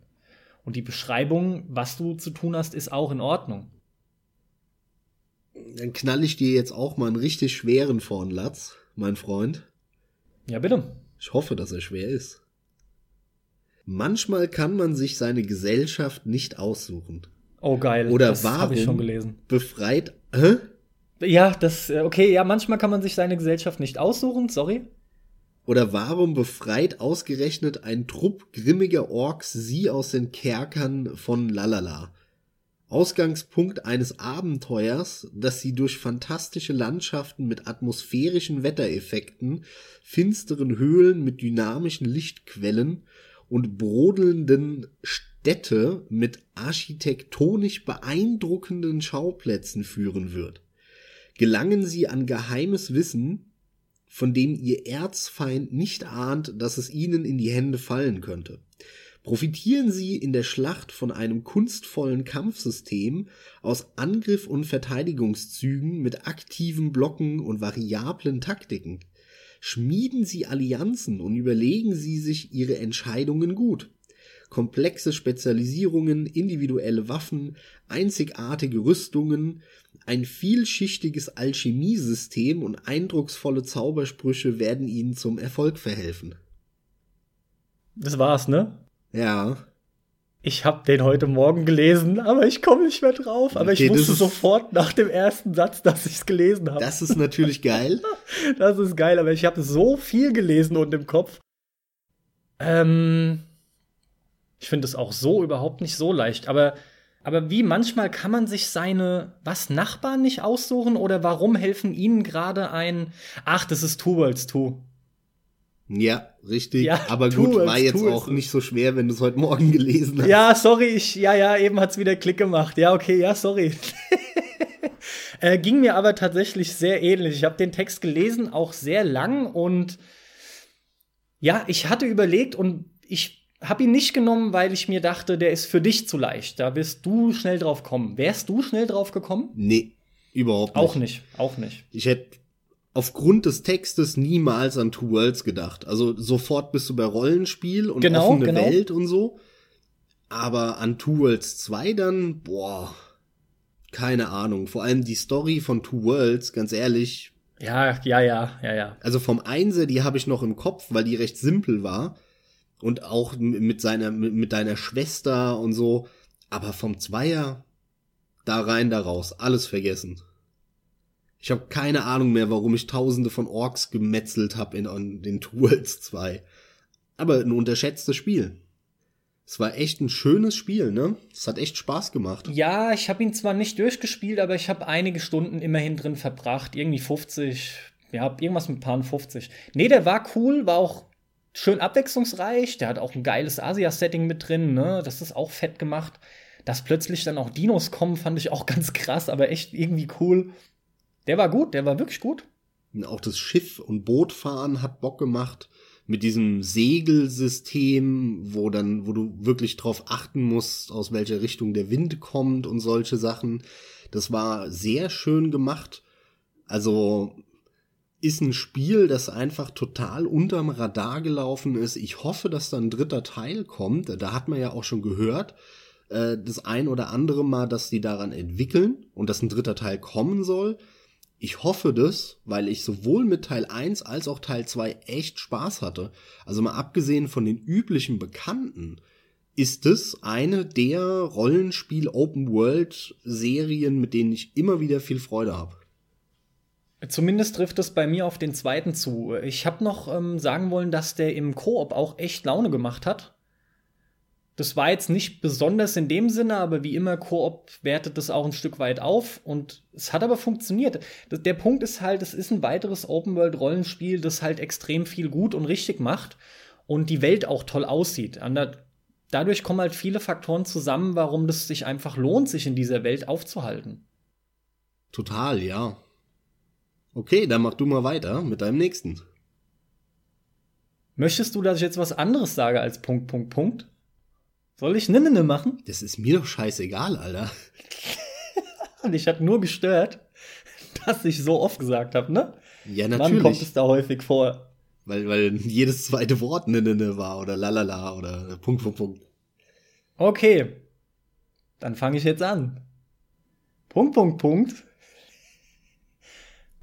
Und die Beschreibung, was du zu tun hast, ist auch in Ordnung. Dann knall ich dir jetzt auch mal einen richtig schweren vorn Latz, mein Freund. Ja, bitte. Ich hoffe, dass er schwer ist. Manchmal kann man sich seine Gesellschaft nicht aussuchen. Oh geil, Oder das habe ich schon gelesen. Befreit. Hä? Ja, das, äh, okay, ja, manchmal kann man sich seine Gesellschaft nicht aussuchen, sorry. Oder warum befreit ausgerechnet ein Trupp grimmiger Orks sie aus den Kerkern von Lalala? Ausgangspunkt eines Abenteuers, das sie durch fantastische Landschaften mit atmosphärischen Wettereffekten, finsteren Höhlen mit dynamischen Lichtquellen und brodelnden Städte mit architektonisch beeindruckenden Schauplätzen führen wird gelangen sie an geheimes Wissen, von dem ihr Erzfeind nicht ahnt, dass es ihnen in die Hände fallen könnte. Profitieren sie in der Schlacht von einem kunstvollen Kampfsystem aus Angriff und Verteidigungszügen mit aktiven Blocken und variablen Taktiken. Schmieden sie Allianzen und überlegen sie sich ihre Entscheidungen gut. komplexe Spezialisierungen, individuelle Waffen, einzigartige Rüstungen, ein vielschichtiges Alchemiesystem und eindrucksvolle Zaubersprüche werden ihnen zum Erfolg verhelfen. Das war's, ne? Ja. Ich habe den heute Morgen gelesen, aber ich komme nicht mehr drauf. Aber Okay, ich wusste sofort nach dem ersten Satz, dass ich es gelesen habe. Das ist natürlich geil. *laughs* Das ist geil, aber ich habe so viel gelesen und im Kopf. Ähm, ich finde es auch so überhaupt nicht so leicht. Aber, aber wie manchmal kann man sich seine, was, Nachbarn nicht aussuchen? Oder warum helfen ihnen gerade ein, ach, das ist Two Worlds Two. Ja, richtig. Ja, Aber gut, war jetzt auch nicht so schwer, wenn du es heute Morgen gelesen hast. Ja, sorry, ich, ja, ja, eben hat's wieder Klick gemacht. Ja, okay, ja, sorry. *laughs* äh, ging mir aber tatsächlich sehr ähnlich. Ich habe den Text gelesen, auch sehr lang und ja, ich hatte überlegt und ich habe ihn nicht genommen, weil ich mir dachte, der ist für dich zu leicht. Da wirst du schnell drauf kommen. Wärst du schnell drauf gekommen? Nee, überhaupt nicht. Auch nicht, auch nicht. Ich hätte aufgrund des Textes niemals an Two Worlds gedacht. Also sofort bist du bei Rollenspiel und Genau, offene genau. Welt und so. Aber an Two Worlds 2 dann, boah, keine Ahnung. Vor allem die Story von Two Worlds, ganz ehrlich, Ja, ja, ja, ja, ja. also vom Einser, die habe ich noch im Kopf, weil die recht simpel war. Und auch mit seiner, mit, deiner Schwester und so. Aber vom Zweier, da rein, da raus, alles vergessen. Ich habe keine Ahnung mehr, warum ich tausende von Orks gemetzelt habe in, in den *laughs* Tools 2. Aber ein unterschätztes Spiel. Es war echt ein schönes Spiel, ne? Es hat echt Spaß gemacht. Ja, ich habe ihn zwar nicht durchgespielt, aber ich habe einige Stunden immerhin drin verbracht. Irgendwie 50, ja, irgendwas mit Paaren 50. Nee, der war cool, war auch schön abwechslungsreich. Der hat auch ein geiles Asia-Setting mit drin, ne? Das ist auch fett gemacht. Dass plötzlich dann auch Dinos kommen, fand ich auch *laughs* ganz krass, aber echt irgendwie cool. Der war gut, der war wirklich gut. Auch das Schiff- und Bootfahren hat Bock gemacht. Mit diesem Segelsystem, wo dann, wo du wirklich drauf achten musst, aus welcher Richtung der Wind kommt und solche Sachen. Das war sehr schön gemacht. Also ist ein Spiel, das einfach total unterm Radar gelaufen ist. Ich hoffe, dass da ein dritter Teil kommt. Da hat man ja auch schon gehört, äh, das ein oder andere Mal, dass die daran entwickeln und dass ein dritter Teil kommen soll. Ich hoffe das, weil ich sowohl mit Teil 1 als auch Teil 2 echt Spaß hatte. Also mal abgesehen von den üblichen Bekannten, ist es eine der Rollenspiel-Open-World-Serien, mit denen ich immer wieder viel Freude habe. Zumindest trifft es bei mir auf den zweiten zu. Ich habe noch ähm, sagen wollen, dass der im Koop auch echt Laune gemacht hat. Das war jetzt nicht besonders in dem Sinne, aber wie immer, Koop wertet das auch ein Stück weit auf und es hat aber funktioniert. Der Punkt ist halt, es ist ein weiteres Open-World-Rollenspiel, das halt extrem viel gut und richtig macht und die Welt auch toll aussieht. Dadurch kommen halt viele Faktoren zusammen, warum das sich einfach lohnt, sich in dieser Welt aufzuhalten. Total, ja. Okay, dann mach du mal weiter mit deinem nächsten. Möchtest du, dass ich jetzt was anderes sage als Punkt, Punkt, Punkt? Soll ich Ninnene machen? Das ist mir doch scheißegal, Alter. *laughs* Und ich hat nur gestört, dass ich so oft gesagt habe, ne? Ja, Wann kommt natürlich. es da häufig vor? Weil, weil jedes zweite Wort ne, ne, ne war oder lalala oder Punkt, Punkt, Punkt. Okay, dann fange ich jetzt an. Punkt, Punkt, Punkt.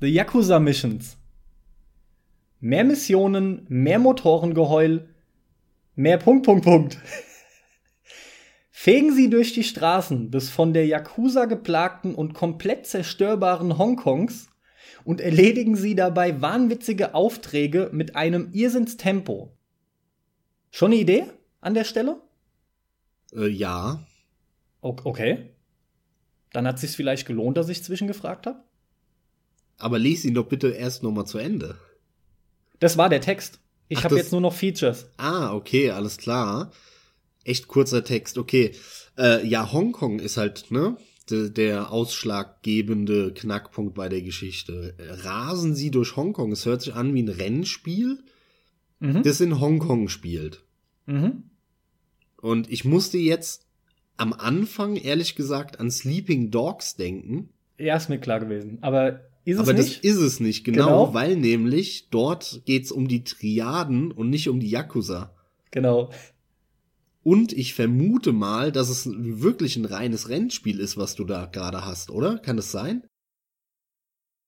The Yakuza Missions. Mehr Missionen, mehr Motorengeheul, mehr Punkt, Punkt, Punkt. *laughs* Fegen Sie durch die Straßen des von der Yakuza geplagten und komplett zerstörbaren Hongkongs und erledigen Sie dabei wahnwitzige Aufträge mit einem Irrsinnstempo. Schon eine Idee an der Stelle? Äh, ja. Okay. Dann hat sich's vielleicht gelohnt, dass ich zwischengefragt habe. Aber lies ihn doch bitte erst noch mal zu Ende. Das war der Text. Ich habe jetzt nur noch Features. Ah, okay, alles klar. Echt kurzer Text, okay. Äh, ja, Hongkong ist halt, ne? de- Der ausschlaggebende Knackpunkt bei der Geschichte. Rasen sie durch Hongkong. Es hört sich an wie ein Rennspiel, Mhm. das in Hongkong spielt. Mhm. Und ich musste jetzt am Anfang, ehrlich gesagt, an Sleeping Dogs denken. Ja, ist mir klar gewesen. Aber ist aber es das nicht? ist es nicht, genau, Genau. weil nämlich dort geht's um die Triaden und nicht um die Yakuza. genau. Und ich vermute mal, dass es wirklich ein reines Rennspiel ist, was du da gerade hast, oder? Kann das sein?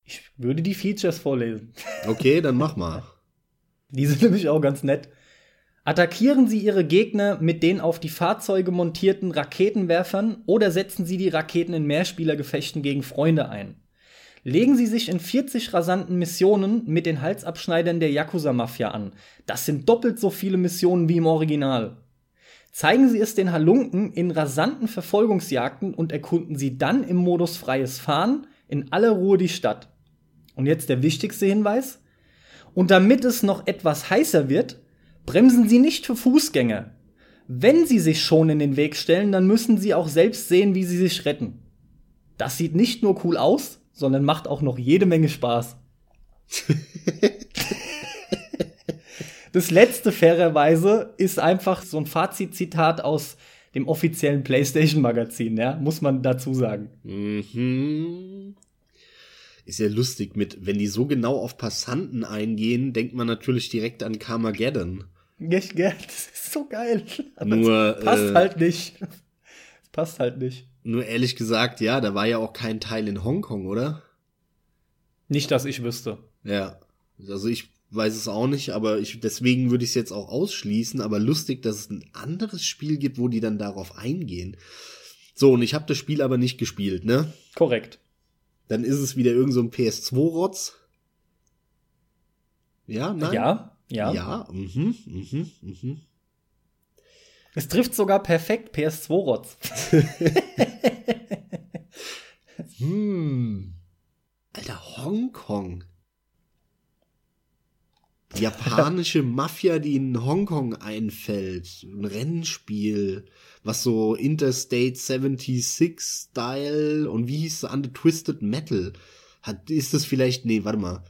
Ich würde die Features vorlesen. Okay, dann mach mal. *laughs* Die sind nämlich auch ganz nett. Attackieren Sie Ihre Gegner mit den auf die Fahrzeuge montierten Raketenwerfern oder setzen Sie die Raketen in Mehrspielergefechten gegen Freunde ein. Legen Sie sich in 40 rasanten Missionen mit den Halsabschneidern der Yakuza-Mafia an. Das sind doppelt so viele Missionen wie im Original. Zeigen Sie es den Halunken in rasanten Verfolgungsjagden und erkunden Sie dann im Modus freies Fahren in aller Ruhe die Stadt. Und jetzt der wichtigste Hinweis. Und damit es noch etwas heißer wird, bremsen Sie nicht für Fußgänger. Wenn Sie sich schon in den Weg stellen, dann müssen Sie auch selbst sehen, wie Sie sich retten. Das sieht nicht nur cool aus, sondern macht auch noch jede Menge Spaß. *laughs* das letzte fairerweise ist einfach so ein Fazitzitat aus dem offiziellen PlayStation Magazin, ja, muss man dazu sagen. Mhm. Ist ja lustig mit, wenn die so genau auf Passanten eingehen, denkt man natürlich direkt an Carmageddon. Gell? Das ist so geil. *laughs* Aber Nur, passt äh, halt nicht. Es passt halt nicht. Nur ehrlich gesagt, ja, da war ja auch kein Teil in Hongkong, oder? Nicht, dass ich wüsste. Ja. Also ich weiß es auch nicht, aber ich, deswegen würde ich es jetzt auch ausschließen. Aber lustig, dass es ein anderes Spiel gibt, wo die dann darauf eingehen. So, und ich habe das Spiel aber nicht gespielt, ne? Korrekt. Dann ist es wieder irgend so ein PS2-Rotz. Ja, nein? Ja, ja. Ja, mhm, mhm, mhm. Es trifft sogar perfekt PS2-Rotz. *laughs* hm. Alter, Hongkong. Japanische Mafia, die in Hongkong einfällt. Ein Rennspiel, was so Interstate 76 Style und wie hieß es, Under Twisted Metal. Hat, ist das vielleicht, nee, warte mal.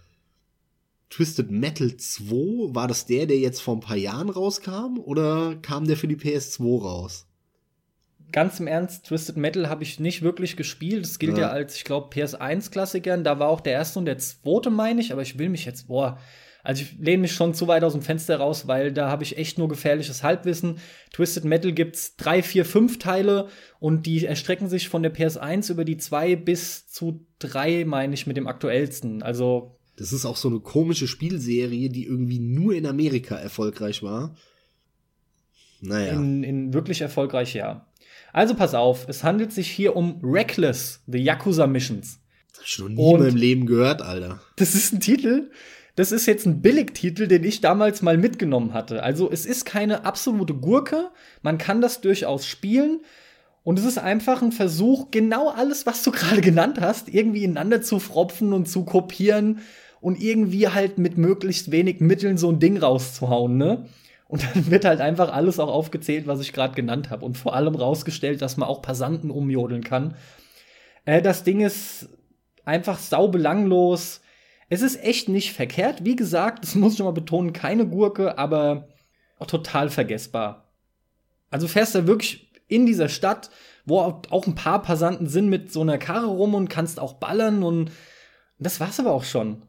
Twisted Metal 2, war das der, der jetzt vor ein paar Jahren rauskam? Oder kam der für die PS2 raus? Ganz im Ernst, Twisted Metal habe ich nicht wirklich gespielt. Das gilt ja, ja als, ich glaube, PS1-Klassikern. Da war auch der erste und der zweite, meine ich, aber ich will mich jetzt, boah, also ich lehne mich schon zu weit aus dem Fenster raus, weil da habe ich echt nur gefährliches Halbwissen. Twisted Metal gibt's drei, vier, fünf Teile und die erstrecken sich von der PS1 über die zwei bis zu drei, meine ich, mit dem aktuellsten. Also das ist auch so eine komische Spielserie, die irgendwie nur in Amerika erfolgreich war. Naja. In, in wirklich erfolgreich, ja. Also pass auf, es handelt sich hier um Reckless, The Yakuza Missions. Das hab ich noch nie in meinem Leben gehört, Alter. Das ist ein Titel, das ist jetzt ein Billigtitel, den ich damals mal mitgenommen hatte. Also es ist keine absolute Gurke, man kann das durchaus spielen. Und es ist einfach ein Versuch, genau alles, was du *laughs* gerade genannt hast, irgendwie ineinander zu fropfen und zu kopieren und irgendwie halt mit möglichst wenig Mitteln so ein Ding rauszuhauen, ne? Und dann wird halt einfach alles auch aufgezählt, was ich gerade genannt habe. Und vor allem rausgestellt, dass man auch Passanten umjodeln kann. Äh, das Ding ist einfach sau belanglos. Es ist echt nicht verkehrt. Wie gesagt, das *laughs* muss ich schon mal betonen, keine Gurke, aber auch total vergessbar. Also fährst du wirklich in dieser Stadt, wo auch ein paar Passanten sind mit so einer Karre rum und kannst auch ballern und das war's aber auch schon.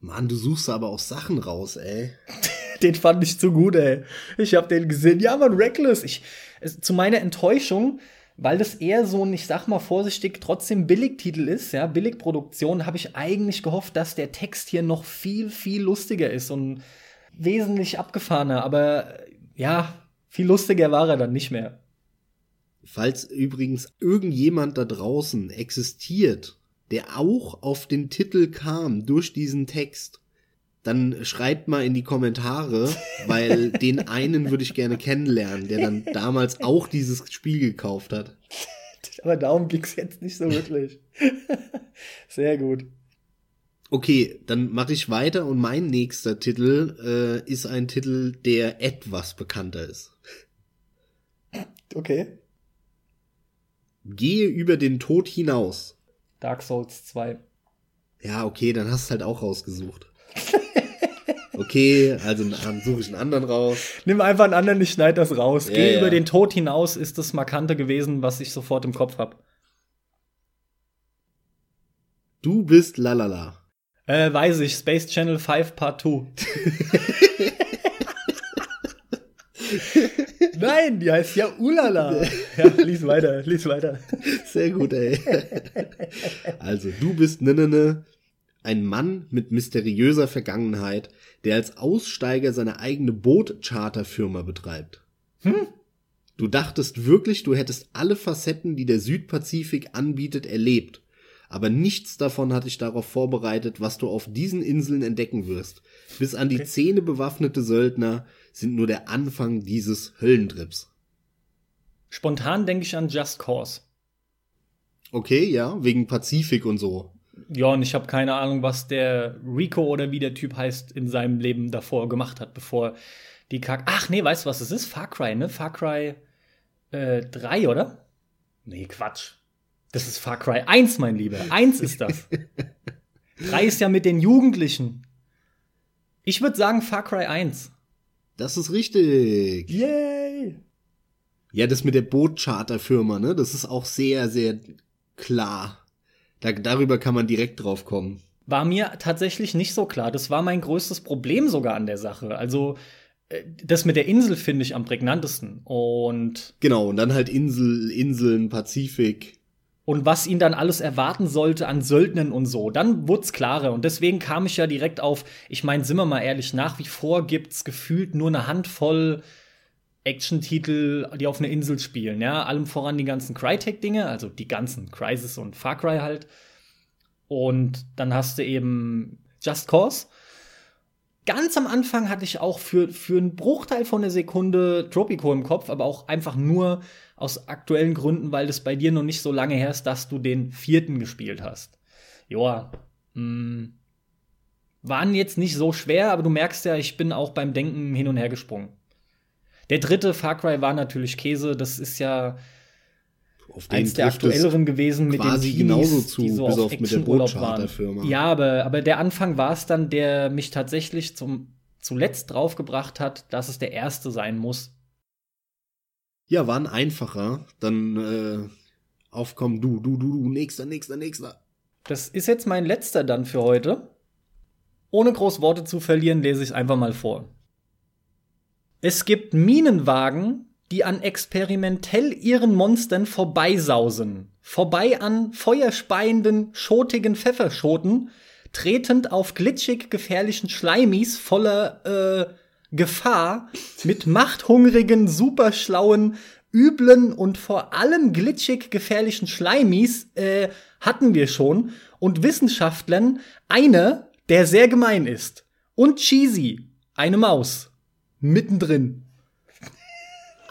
Mann, du suchst aber auch Sachen raus, ey. *laughs* *laughs* den fand ich zu gut, ey. Ich hab den gesehen. Ja, man, Reckless. Ich, es, zu meiner Enttäuschung weil das eher so ein, ich sag mal vorsichtig, trotzdem Billigtitel ist, ja, Billigproduktion, habe ich eigentlich gehofft, dass der Text hier noch viel, viel lustiger ist und wesentlich abgefahrener, aber ja, viel lustiger war er dann nicht mehr. Falls übrigens irgendjemand da draußen existiert, der auch auf den Titel kam durch diesen Text, dann schreibt mal in die Kommentare, weil *laughs* den einen würde ich gerne kennenlernen, der dann damals auch dieses Spiel gekauft hat. *laughs* Aber darum ging es jetzt nicht so wirklich. *laughs* Sehr gut. Okay, dann mache ich weiter und mein nächster Titel äh, ist ein Titel, der etwas bekannter ist. Okay. Gehe über den Tod hinaus. Dark Souls 2. Ja, okay, dann hast du halt auch rausgesucht. Okay, also dann suche ich einen anderen raus. Nimm einfach einen anderen, ich schneide das raus. Ja, Geh ja. über den Tod hinaus, ist das Markante gewesen, was ich sofort im Kopf habe. Du bist lalala. Äh, weiß ich, Space Channel 5 Part 2. Nein, *laughs* Nein, die heißt ja Ulala. *laughs* ja, lies weiter, lies weiter. Sehr gut, ey. Also, du bist ne, ne, ne, ein Mann mit mysteriöser Vergangenheit, der als Aussteiger seine eigene Boot-Charterfirma betreibt. Hm? Du dachtest wirklich, du hättest alle Facetten, die der Südpazifik anbietet, erlebt. Aber nichts davon hat dich darauf vorbereitet, was du auf diesen Inseln entdecken wirst. Bis an die okay. Zähne bewaffnete Söldner sind nur der Anfang dieses Höllentrips. Spontan denke ich an Just Cause. Okay, ja, wegen Pazifik und so. Ja, und ich habe keine Ahnung, was der Rico oder wie der Typ heißt in seinem Leben davor gemacht hat, bevor die Kack. Ach nee, weißt du, was es ist? Far Cry, ne? Far Cry äh, 3, oder? Nee, Quatsch. Das ist Far Cry 1, mein Lieber. 1 ist das. *laughs* 3 ist ja mit den Jugendlichen. Ich würde sagen Far Cry 1. Das ist richtig. Yay! Ja, das mit der Bootcharterfirma, ne? Das ist auch sehr, sehr klar. Da, darüber kann man direkt drauf kommen. War mir tatsächlich nicht so klar. Das war mein größtes Problem sogar an der Sache. Also, äh, das mit der Insel finde ich am prägnantesten. Und. Genau, und dann halt Insel, Inseln, Pazifik und was ihn dann alles erwarten sollte an Söldnern und so. Dann wurde es klarer. Und deswegen kam ich ja direkt auf, ich meine, sind wir mal ehrlich, nach wie vor gibt es gefühlt nur eine Handvoll Action-Titel, die auf einer Insel spielen. Ja, allem voran die ganzen Crytek-Dinge, also die ganzen Crisis und Far Cry halt. Und dann hast du eben Just Cause. Ganz am Anfang hatte ich auch für, für einen Bruchteil von einer Sekunde Tropico im Kopf, aber auch einfach nur aus aktuellen Gründen, weil das bei dir noch nicht so lange her ist, dass du den vierten gespielt hast. Joa, mh, hm, waren jetzt nicht so schwer, aber du merkst ja, ich bin auch beim Denken hin und her gesprungen. Der dritte Far Cry war natürlich Käse, das ist ja eins der aktuelleren gewesen mit den Teenies, genauso zu, die so bis auf, auf mit der waren. Ja, aber, aber der Anfang war es dann, der mich tatsächlich zum zuletzt draufgebracht hat, dass es der erste sein muss, ja, waren einfacher. Dann äh, aufkommen du, du, du, du, nächster, nächster, nächster. Das ist jetzt mein letzter dann für heute. Ohne groß Worte zu verlieren, lese ich es einfach mal vor. Es gibt Minenwagen, die an experimentell ihren Monstern vorbeisausen. Vorbei an feuerspeienden, schotigen Pfefferschoten, tretend auf glitschig gefährlichen Schleimis voller, äh, Gefahr mit machthungrigen, superschlauen, üblen und vor allem glitschig gefährlichen Schleimis äh, hatten wir schon und Wissenschaftlern eine, der sehr gemein ist und cheesy, eine Maus mittendrin.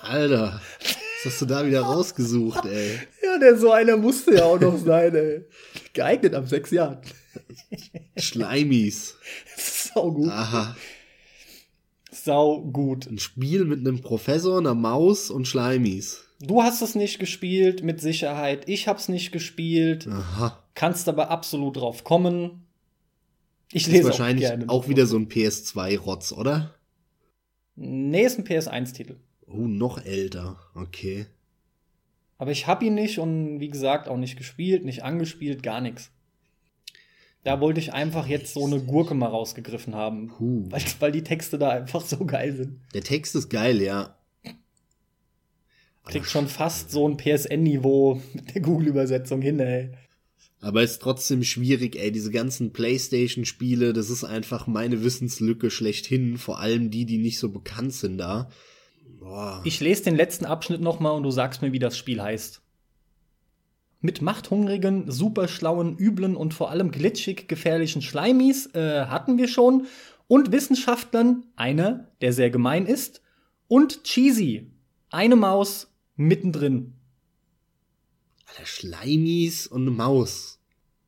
Alter, was hast du da wieder rausgesucht, ey? Ja, der so einer musste ja auch noch sein, ey. Geeignet ab sechs Jahren. Schleimis. Sau gut. Aha sau gut. Ein Spiel mit einem Professor, einer Maus und Schleimis. Du hast es nicht gespielt, mit Sicherheit. Ich hab's nicht gespielt. Aha. Kannst aber absolut drauf kommen. Ich lese ist wahrscheinlich auch, gerne auch wieder so ein PS2-Rotz, oder? Nee, ist ein PS1-Titel. Oh, noch älter. Okay. Aber ich hab ihn nicht und wie gesagt auch nicht gespielt, nicht angespielt, gar nichts. Da wollte ich einfach jetzt so eine Gurke mal rausgegriffen haben. Huh. Weil, weil die Texte da einfach so geil sind. Der Text ist geil, ja. Kriegt schon fast so ein PSN-Niveau mit der Google-Übersetzung hin, ey. Aber ist trotzdem schwierig, ey. Diese ganzen Playstation-Spiele, das ist einfach meine Wissenslücke schlechthin. Vor allem die, die nicht so bekannt sind da. Boah. Ich lese den letzten Abschnitt noch mal und du sagst mir, wie das Spiel heißt. Mit machthungrigen, superschlauen, üblen und vor allem glitschig gefährlichen Schleimis äh, hatten wir schon. Und Wissenschaftlern, einer, der sehr gemein ist. Und Cheesy, eine Maus mittendrin. Alter, Schleimis und eine Maus.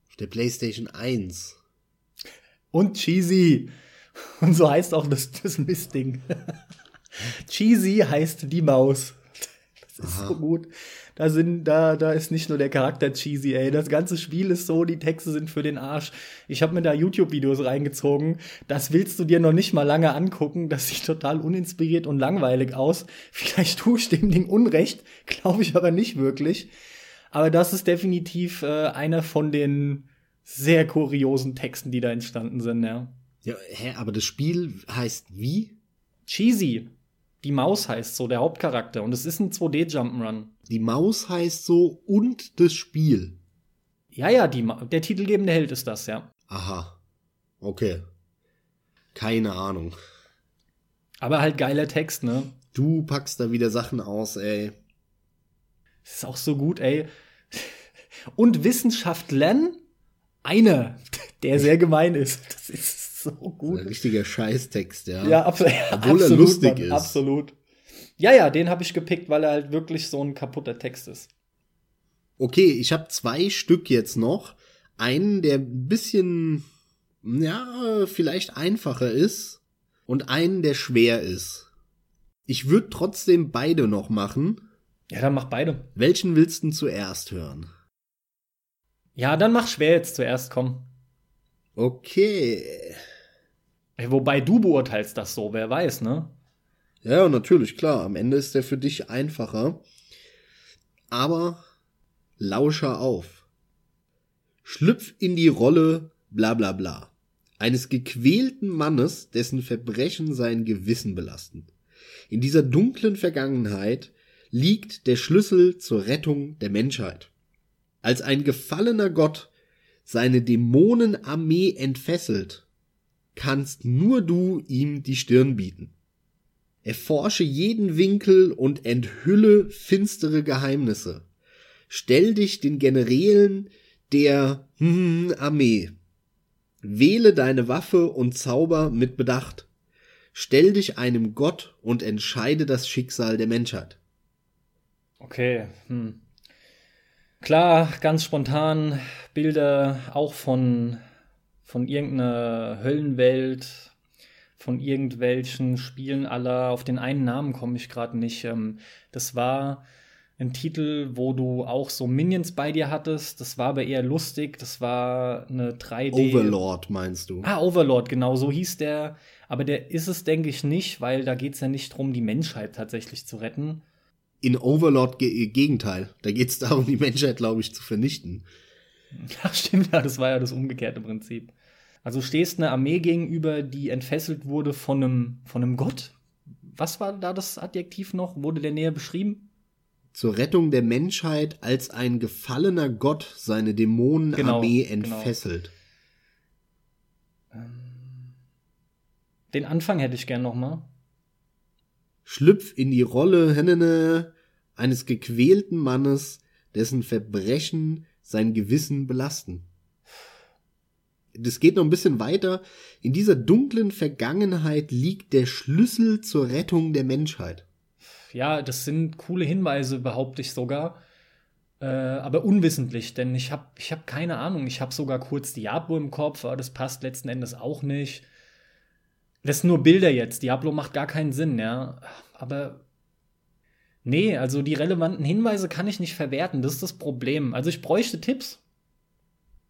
Auf der PlayStation 1. Und Cheesy. Und so heißt auch das, das Mistding. Cheesy heißt die Maus. Das ist Aha. so gut da sind, da, da ist nicht nur der Charakter cheesy, ey. Das ganze Spiel ist so, die Texte sind für den Arsch. Ich habe mir da YouTube-Videos reingezogen. Das willst du dir noch nicht mal lange angucken. Das sieht total uninspiriert und langweilig aus. Vielleicht tue ich dem Ding Unrecht, glaube ich aber nicht wirklich. Aber das ist definitiv äh, einer von den sehr kuriosen Texten, die da entstanden sind, ja. Ja, hä, aber das Spiel heißt wie? Cheesy. Die Maus heißt so, der Hauptcharakter. Und es ist ein 2D-Jump'n'Run. Die Maus heißt so und das Spiel. Ja, ja, die Ma der titelgebende Held ist das, ja. Aha. Okay. Keine Ahnung. Aber halt geiler Text, ne? Du packst da wieder Sachen aus, ey. Das ist auch so gut, ey. Und Wissenschaftlern, einer, der sehr gemein ist. Das ist so gut. Ein richtiger Scheißtext, ja. Ja, abs *laughs* Obwohl absolut, er lustig Mann, ist. Absolut. Ja, ja, den habe ich gepickt, weil er halt wirklich so ein kaputter Text ist. Okay, ich habe zwei Stück jetzt noch. Einen, der ein bisschen, ja, vielleicht einfacher ist und einen, der schwer ist. Ich würde trotzdem beide noch machen. Ja, dann mach beide. Welchen willst du zuerst hören? Ja, dann mach schwer jetzt zuerst, komm. Okay. Wobei du beurteilst das so, wer weiß, ne? Ja, natürlich, klar. Am Ende ist der für dich einfacher. Aber lauscher auf. Schlüpf in die Rolle bla bla bla. Eines gequälten Mannes, dessen Verbrechen sein Gewissen belasten. In dieser dunklen Vergangenheit liegt der Schlüssel zur Rettung der Menschheit. Als ein gefallener Gott seine Dämonenarmee entfesselt, kannst nur du ihm die Stirn bieten. Erforsche jeden Winkel und enthülle finstere Geheimnisse. Stell dich den Generälen der hm, Armee. Wähle deine Waffe und Zauber mit Bedacht. Stell dich einem Gott und entscheide das Schicksal der Menschheit. Okay, hm. Klar, ganz spontan Bilder auch von, von irgendeiner Höllenwelt, von irgendwelchen Spielen aller. Auf den einen Namen komme ich gerade nicht. Ähm, Das war ein Titel, wo du auch so Minions bei dir hattest. Das war aber eher lustig. Das war eine 3D. Overlord meinst du? Ah, Overlord, genau, so hieß der. Aber der ist es, denke ich, nicht, weil da geht es ja nicht drum, die Menschheit tatsächlich zu retten. In Overlord ge Gegenteil. Da geht es darum, die Menschheit, glaube ich, zu vernichten. *laughs* Ja, stimmt, ja, das war ja das umgekehrte Prinzip. Also stehst einer Armee gegenüber, die entfesselt wurde von einem, von einem Gott. Was war da das Adjektiv noch? Wurde der näher beschrieben? Zur Rettung der Menschheit als ein gefallener Gott seine Dämonenarmee Genau, genau. entfesselt. Den Anfang hätte ich gern noch mal. Schlüpf in die Rolle hennene, eines gequälten Mannes, dessen Verbrechen sein Gewissen belasten. Das geht noch ein bisschen weiter. In dieser dunklen Vergangenheit liegt der Schlüssel zur Rettung der Menschheit. Ja, das sind coole Hinweise, behaupte ich sogar. Äh, aber unwissentlich, denn ich habe ich hab keine Ahnung. Ich habe sogar kurz Diablo im Kopf, aber das passt letzten Endes auch nicht. Das sind nur Bilder jetzt. Diablo macht gar keinen Sinn, ja. Aber nee, also die relevanten Hinweise kann ich nicht verwerten. Das ist das Problem. Also ich bräuchte Tipps.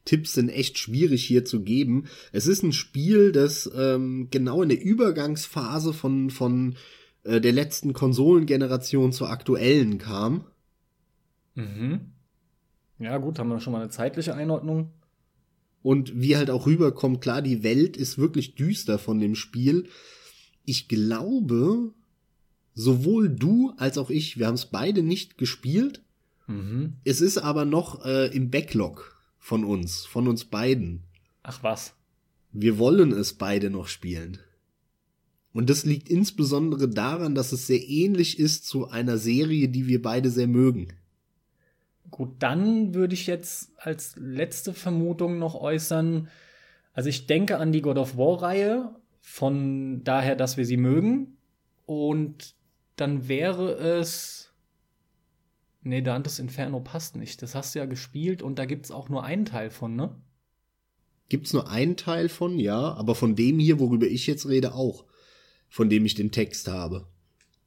Tipps sind echt schwierig hier zu geben. Es ist ein Spiel, das ähm, genau in der Übergangsphase von, von äh, der letzten Konsolengeneration zur aktuellen kam. Mhm. Ja, gut, haben wir schon mal eine zeitliche Einordnung. Und wie halt auch rüberkommt, klar, die Welt ist wirklich düster von dem Spiel. Ich glaube, sowohl du als auch ich, wir haben es beide nicht gespielt. Mhm. Es ist aber noch äh, im Backlog von uns, von uns beiden. Ach was. Wir wollen es beide noch spielen. Und das liegt insbesondere daran, dass es sehr ähnlich ist zu einer Serie, die wir beide sehr mögen. Gut, dann würde ich jetzt als letzte Vermutung noch äußern, also ich denke an die God of War-Reihe, von daher, dass wir sie mögen. Und dann wäre es. Nee, Dantes Inferno passt nicht. Das hast du ja gespielt und da gibt es auch nur einen Teil von, ne? Gibt's nur einen Teil von, ja, aber von dem hier, worüber ich jetzt rede, auch. Von dem ich den Text habe.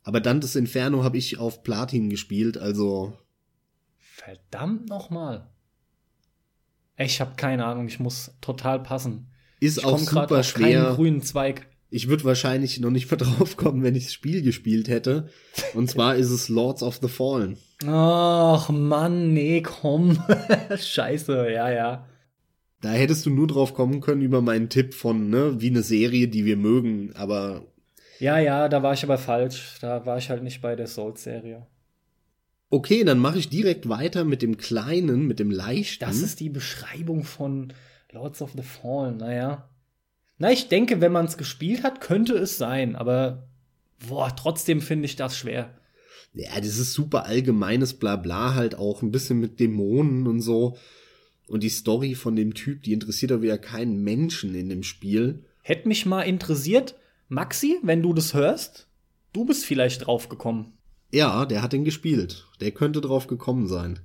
Aber Dantes Inferno habe ich auf Platin gespielt, also Verdammt nochmal. Ich habe keine Ahnung, ich muss total passen. ist Ich auch super auf keinen schwer. grünen Zweig. Ich würde wahrscheinlich noch nicht mehr *laughs* drauf kommen, wenn ich das Spiel gespielt hätte. Und zwar ist es Lords of the Fallen. Ach Mann, nee, komm. *laughs* Scheiße, ja, ja. Da hättest du nur drauf kommen können über meinen Tipp von, ne, wie eine Serie, die wir mögen, aber Ja, ja, da war ich aber falsch. Da war ich halt nicht bei der Souls-Serie. Okay, dann mache ich direkt weiter mit dem kleinen, mit dem leichten. Das ist die Beschreibung von Lords of the Fallen, naja. Na, ich denke, wenn man es gespielt hat, könnte es sein, aber boah, trotzdem finde ich das schwer. Ja, dieses super allgemeines Blabla halt auch, ein bisschen mit Dämonen und so. Und die Story von dem Typ, die interessiert doch wieder keinen Menschen in dem Spiel. Hätte mich mal interessiert, Maxi, wenn du das hörst, du bist vielleicht drauf gekommen. Ja, der hat den gespielt. Der könnte drauf gekommen sein.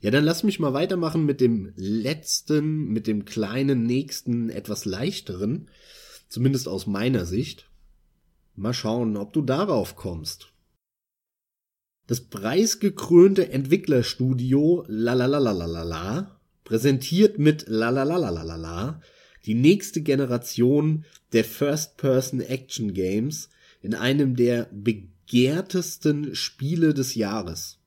Ja, dann lass mich mal weitermachen mit dem letzten, mit dem kleinen nächsten, etwas leichteren. Zumindest aus meiner Sicht. Mal schauen, ob du darauf kommst. Das preisgekrönte Entwicklerstudio Lalalalalala präsentiert mit Lalalalalala die nächste Generation der First-Person-Action-Games in einem der begehrtesten Spiele des Jahres.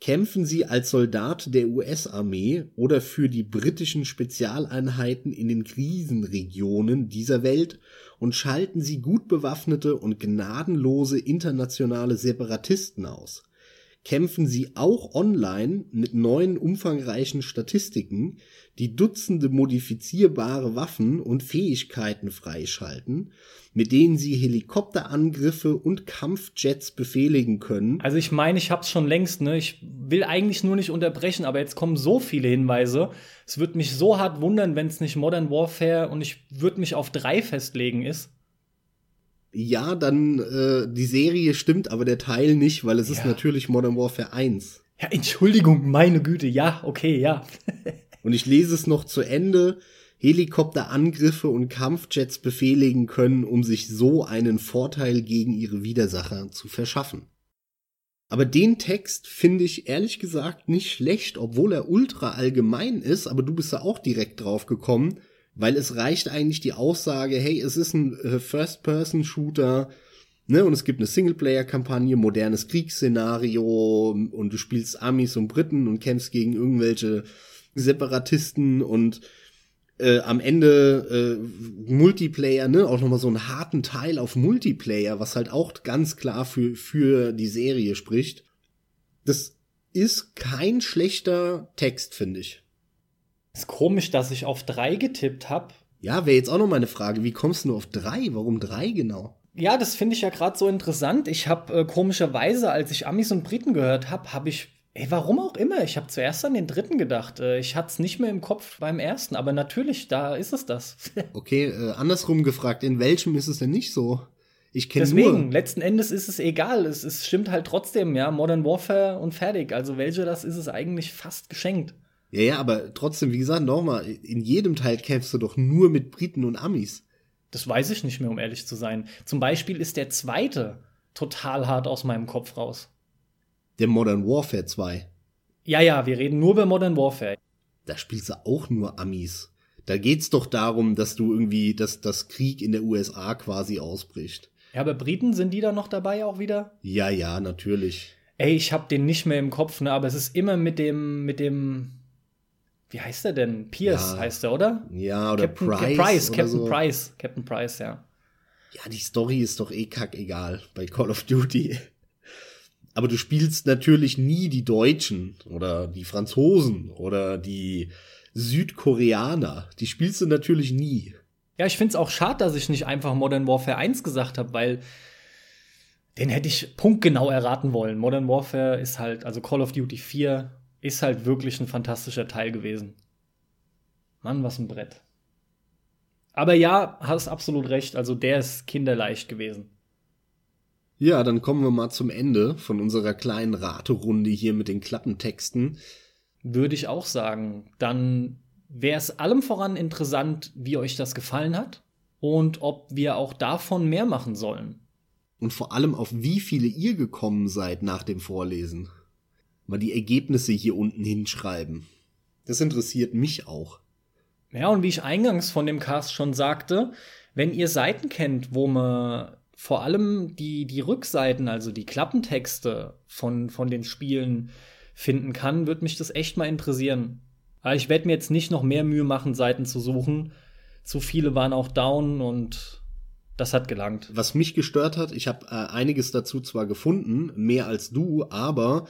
Kämpfen Sie als Soldat der US-Armee oder für die britischen Spezialeinheiten in den Krisenregionen dieser Welt und schalten Sie gut bewaffnete und gnadenlose internationale Separatisten aus kämpfen sie auch online mit neuen umfangreichen Statistiken, die Dutzende modifizierbare Waffen und Fähigkeiten freischalten, mit denen sie Helikopterangriffe und Kampfjets befehligen können. Also ich meine, ich hab's schon längst, ne? Ich will eigentlich nur nicht unterbrechen, aber jetzt kommen so viele Hinweise. Es wird mich so hart wundern, wenn es nicht Modern Warfare und ich würde mich auf drei festlegen ist ja, dann äh, die Serie stimmt, aber der Teil nicht, weil es ja. ist natürlich Modern Warfare 1. Ja, Entschuldigung, meine Güte, ja, okay, ja. *laughs* und ich lese es noch zu Ende. Helikopterangriffe und Kampfjets befehligen können, um sich so einen Vorteil gegen ihre Widersacher zu verschaffen. Aber den Text finde ich ehrlich gesagt nicht schlecht, obwohl er ultra allgemein ist, aber du bist da auch direkt drauf gekommen weil es reicht eigentlich die Aussage, hey, es ist ein äh, First-Person-Shooter, ne, und es gibt eine Singleplayer-Kampagne, modernes Kriegsszenario und du spielst Amis und Briten und kämpfst gegen irgendwelche Separatisten und äh, am Ende äh, Multiplayer, ne, auch nochmal so einen harten Teil auf Multiplayer, was halt auch ganz klar für, für die Serie spricht. Das ist kein schlechter Text, finde ich. Ist komisch, dass ich auf drei getippt habe. Ja, wäre jetzt auch noch meine Frage. Wie kommst du nur auf drei? Warum drei genau? Ja, das finde ich ja gerade so interessant. Ich habe äh, komischerweise, als ich Amis und Briten gehört habe, habe ich, ey, warum auch immer, ich habe zuerst an den dritten gedacht. Äh, ich hatte es nicht mehr im Kopf beim ersten, aber natürlich, da ist es das. *laughs* okay, äh, andersrum gefragt, in welchem ist es denn nicht so? Ich kenne Deswegen, nur. letzten Endes ist es egal. Es, es stimmt halt trotzdem, ja, Modern Warfare und fertig. Also welche das ist es eigentlich fast geschenkt. Ja, ja, aber trotzdem, wie gesagt, nochmal, in jedem Teil kämpfst du doch nur mit Briten und Amis. Das weiß ich nicht mehr, um ehrlich zu sein. Zum Beispiel ist der zweite total hart aus meinem Kopf raus. Der Modern Warfare 2. Ja, ja, wir reden nur über Modern Warfare. Da spielst du auch nur Amis. Da geht's doch darum, dass du irgendwie, dass das Krieg in der USA quasi ausbricht. Ja, aber Briten sind die da noch dabei auch wieder? Ja, ja, natürlich. Ey, ich hab den nicht mehr im Kopf, ne, aber es ist immer mit dem, mit dem, wie heißt er denn? Pierce ja. heißt er, oder? Ja, oder Captain, Price. Price, Captain so. Price. Captain Price, ja. Ja, die Story ist doch eh kackegal bei Call of Duty. Aber du spielst natürlich nie die Deutschen oder die Franzosen oder die Südkoreaner. Die spielst du natürlich nie. Ja, ich find's auch schade, dass ich nicht einfach Modern Warfare 1 gesagt habe, weil den hätte ich punktgenau erraten wollen. Modern Warfare ist halt, also Call of Duty 4 ist halt wirklich ein fantastischer Teil gewesen. Mann, was ein Brett. Aber ja, hast absolut recht, also der ist kinderleicht gewesen. Ja, dann kommen wir mal zum Ende von unserer kleinen Raterunde hier mit den Klappentexten. Würde ich auch sagen. Dann wäre es allem voran interessant, wie euch das gefallen hat und ob wir auch davon mehr machen sollen. Und vor allem, auf wie viele ihr gekommen seid nach dem Vorlesen mal die Ergebnisse hier unten hinschreiben. Das interessiert mich auch. Ja, und wie ich eingangs von dem Cast schon sagte, wenn ihr Seiten kennt, wo man vor allem die, die Rückseiten, also die Klappentexte von, von den Spielen finden kann, würde mich das echt mal interessieren. Aber ich werde mir jetzt nicht noch mehr Mühe machen, Seiten zu suchen. Zu viele waren auch down und Das hat gelangt. Was mich gestört hat, ich habe äh, einiges dazu zwar gefunden, mehr als du, aber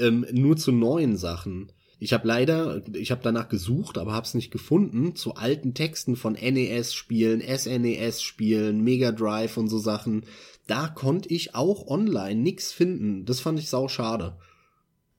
ähm, nur zu neuen Sachen. Ich habe leider, ich habe danach gesucht, aber habe es nicht gefunden, zu alten Texten von NES-Spielen, SNES-Spielen, Mega Drive und so Sachen. Da konnte ich auch online nix finden. Das fand ich sau schade.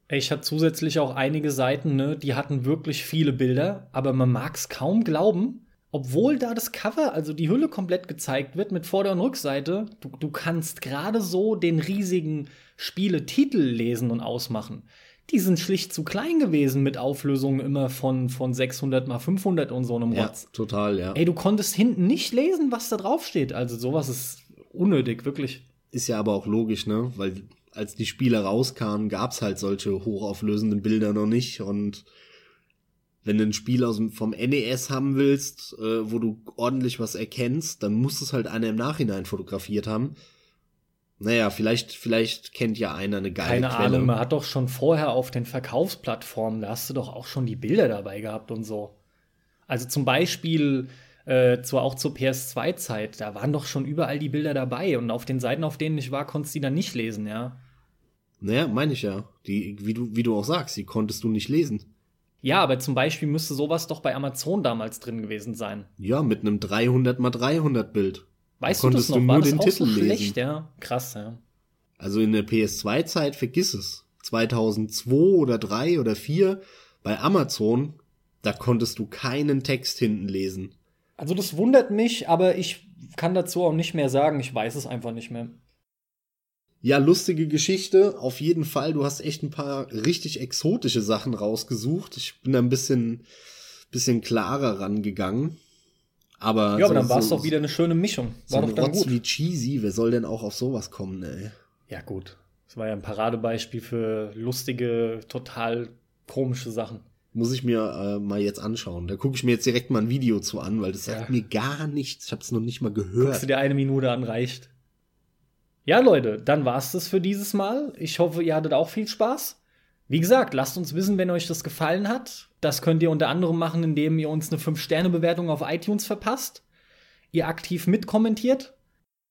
Ich hatte zusätzlich auch einige Seiten, ne, die hatten wirklich viele Bilder, aber man mag es kaum glauben, obwohl da das Cover, also die Hülle komplett gezeigt wird mit Vorder- und Rückseite, du, du kannst gerade so den riesigen Spieletitel lesen und ausmachen. Die sind schlicht zu klein gewesen mit Auflösungen immer von, von 600 mal 500 und so einem Rotz. Ja, total, ja. Ey, du konntest hinten nicht lesen, was da drauf steht. Also sowas ist unnötig, wirklich. Ist ja aber auch logisch, ne? Weil als die Spiele rauskamen, gab's halt solche hochauflösenden Bilder noch nicht und wenn du ein Spiel aus dem, vom NES haben willst, äh, wo du ordentlich was erkennst, dann muss es halt einer im Nachhinein fotografiert haben. Naja, vielleicht, vielleicht kennt ja einer eine geile Keine Quelle. Ahnung, man hat doch schon vorher auf den Verkaufsplattformen, da hast du doch auch schon die Bilder dabei gehabt und so. Also zum Beispiel, äh, zwar auch zur PS2-Zeit, da waren doch schon überall die Bilder dabei und auf den Seiten, auf denen ich war, konntest du die dann nicht lesen, ja. Naja, meine ich ja. Die, wie du, wie du auch sagst, die konntest du nicht lesen. Ja, aber zum Beispiel müsste sowas doch bei Amazon damals drin gewesen sein. Ja, mit einem 300 mal 300 Bild. Weißt da du das noch? Du War das auch Titel so schlecht, lesen. ja? Krass, ja. Also in der PS2-Zeit vergiss es. 2002 oder 3 oder 4 bei Amazon, da konntest du keinen Text hinten lesen. Also das wundert mich, aber ich kann dazu auch nicht mehr sagen. Ich weiß es einfach nicht mehr. Ja, lustige Geschichte. Auf jeden Fall. Du hast echt ein paar richtig exotische Sachen rausgesucht. Ich bin da ein bisschen, bisschen klarer rangegangen. Aber ja, aber dann war es so, doch wieder eine schöne Mischung. War so doch dann gut. wie cheesy. Wer soll denn auch auf sowas kommen, ey? Ja, gut. Das war ja ein Paradebeispiel für lustige, total komische Sachen. Muss ich mir äh, mal jetzt anschauen. Da gucke ich mir jetzt direkt mal ein Video zu an, weil das sagt mir gar nichts. Ich habe es noch nicht mal gehört. Guckst du dir eine Minute an, reicht. Ja, Leute, dann war's das für dieses Mal. Ich hoffe, ihr hattet auch viel Spaß. Wie gesagt, lasst uns wissen, wenn euch das gefallen hat. Das könnt ihr unter anderem machen, indem ihr uns eine 5-Sterne-Bewertung auf iTunes verpasst. Ihr aktiv mitkommentiert.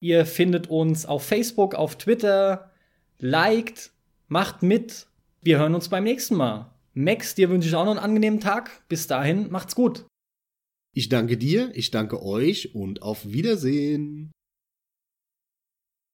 Ihr findet uns auf Facebook, auf Twitter. Liked, macht mit. Wir hören uns beim nächsten Mal. Max, dir wünsche ich auch noch einen angenehmen Tag. Bis dahin, macht's gut. Ich danke dir, ich danke euch und auf Wiedersehen.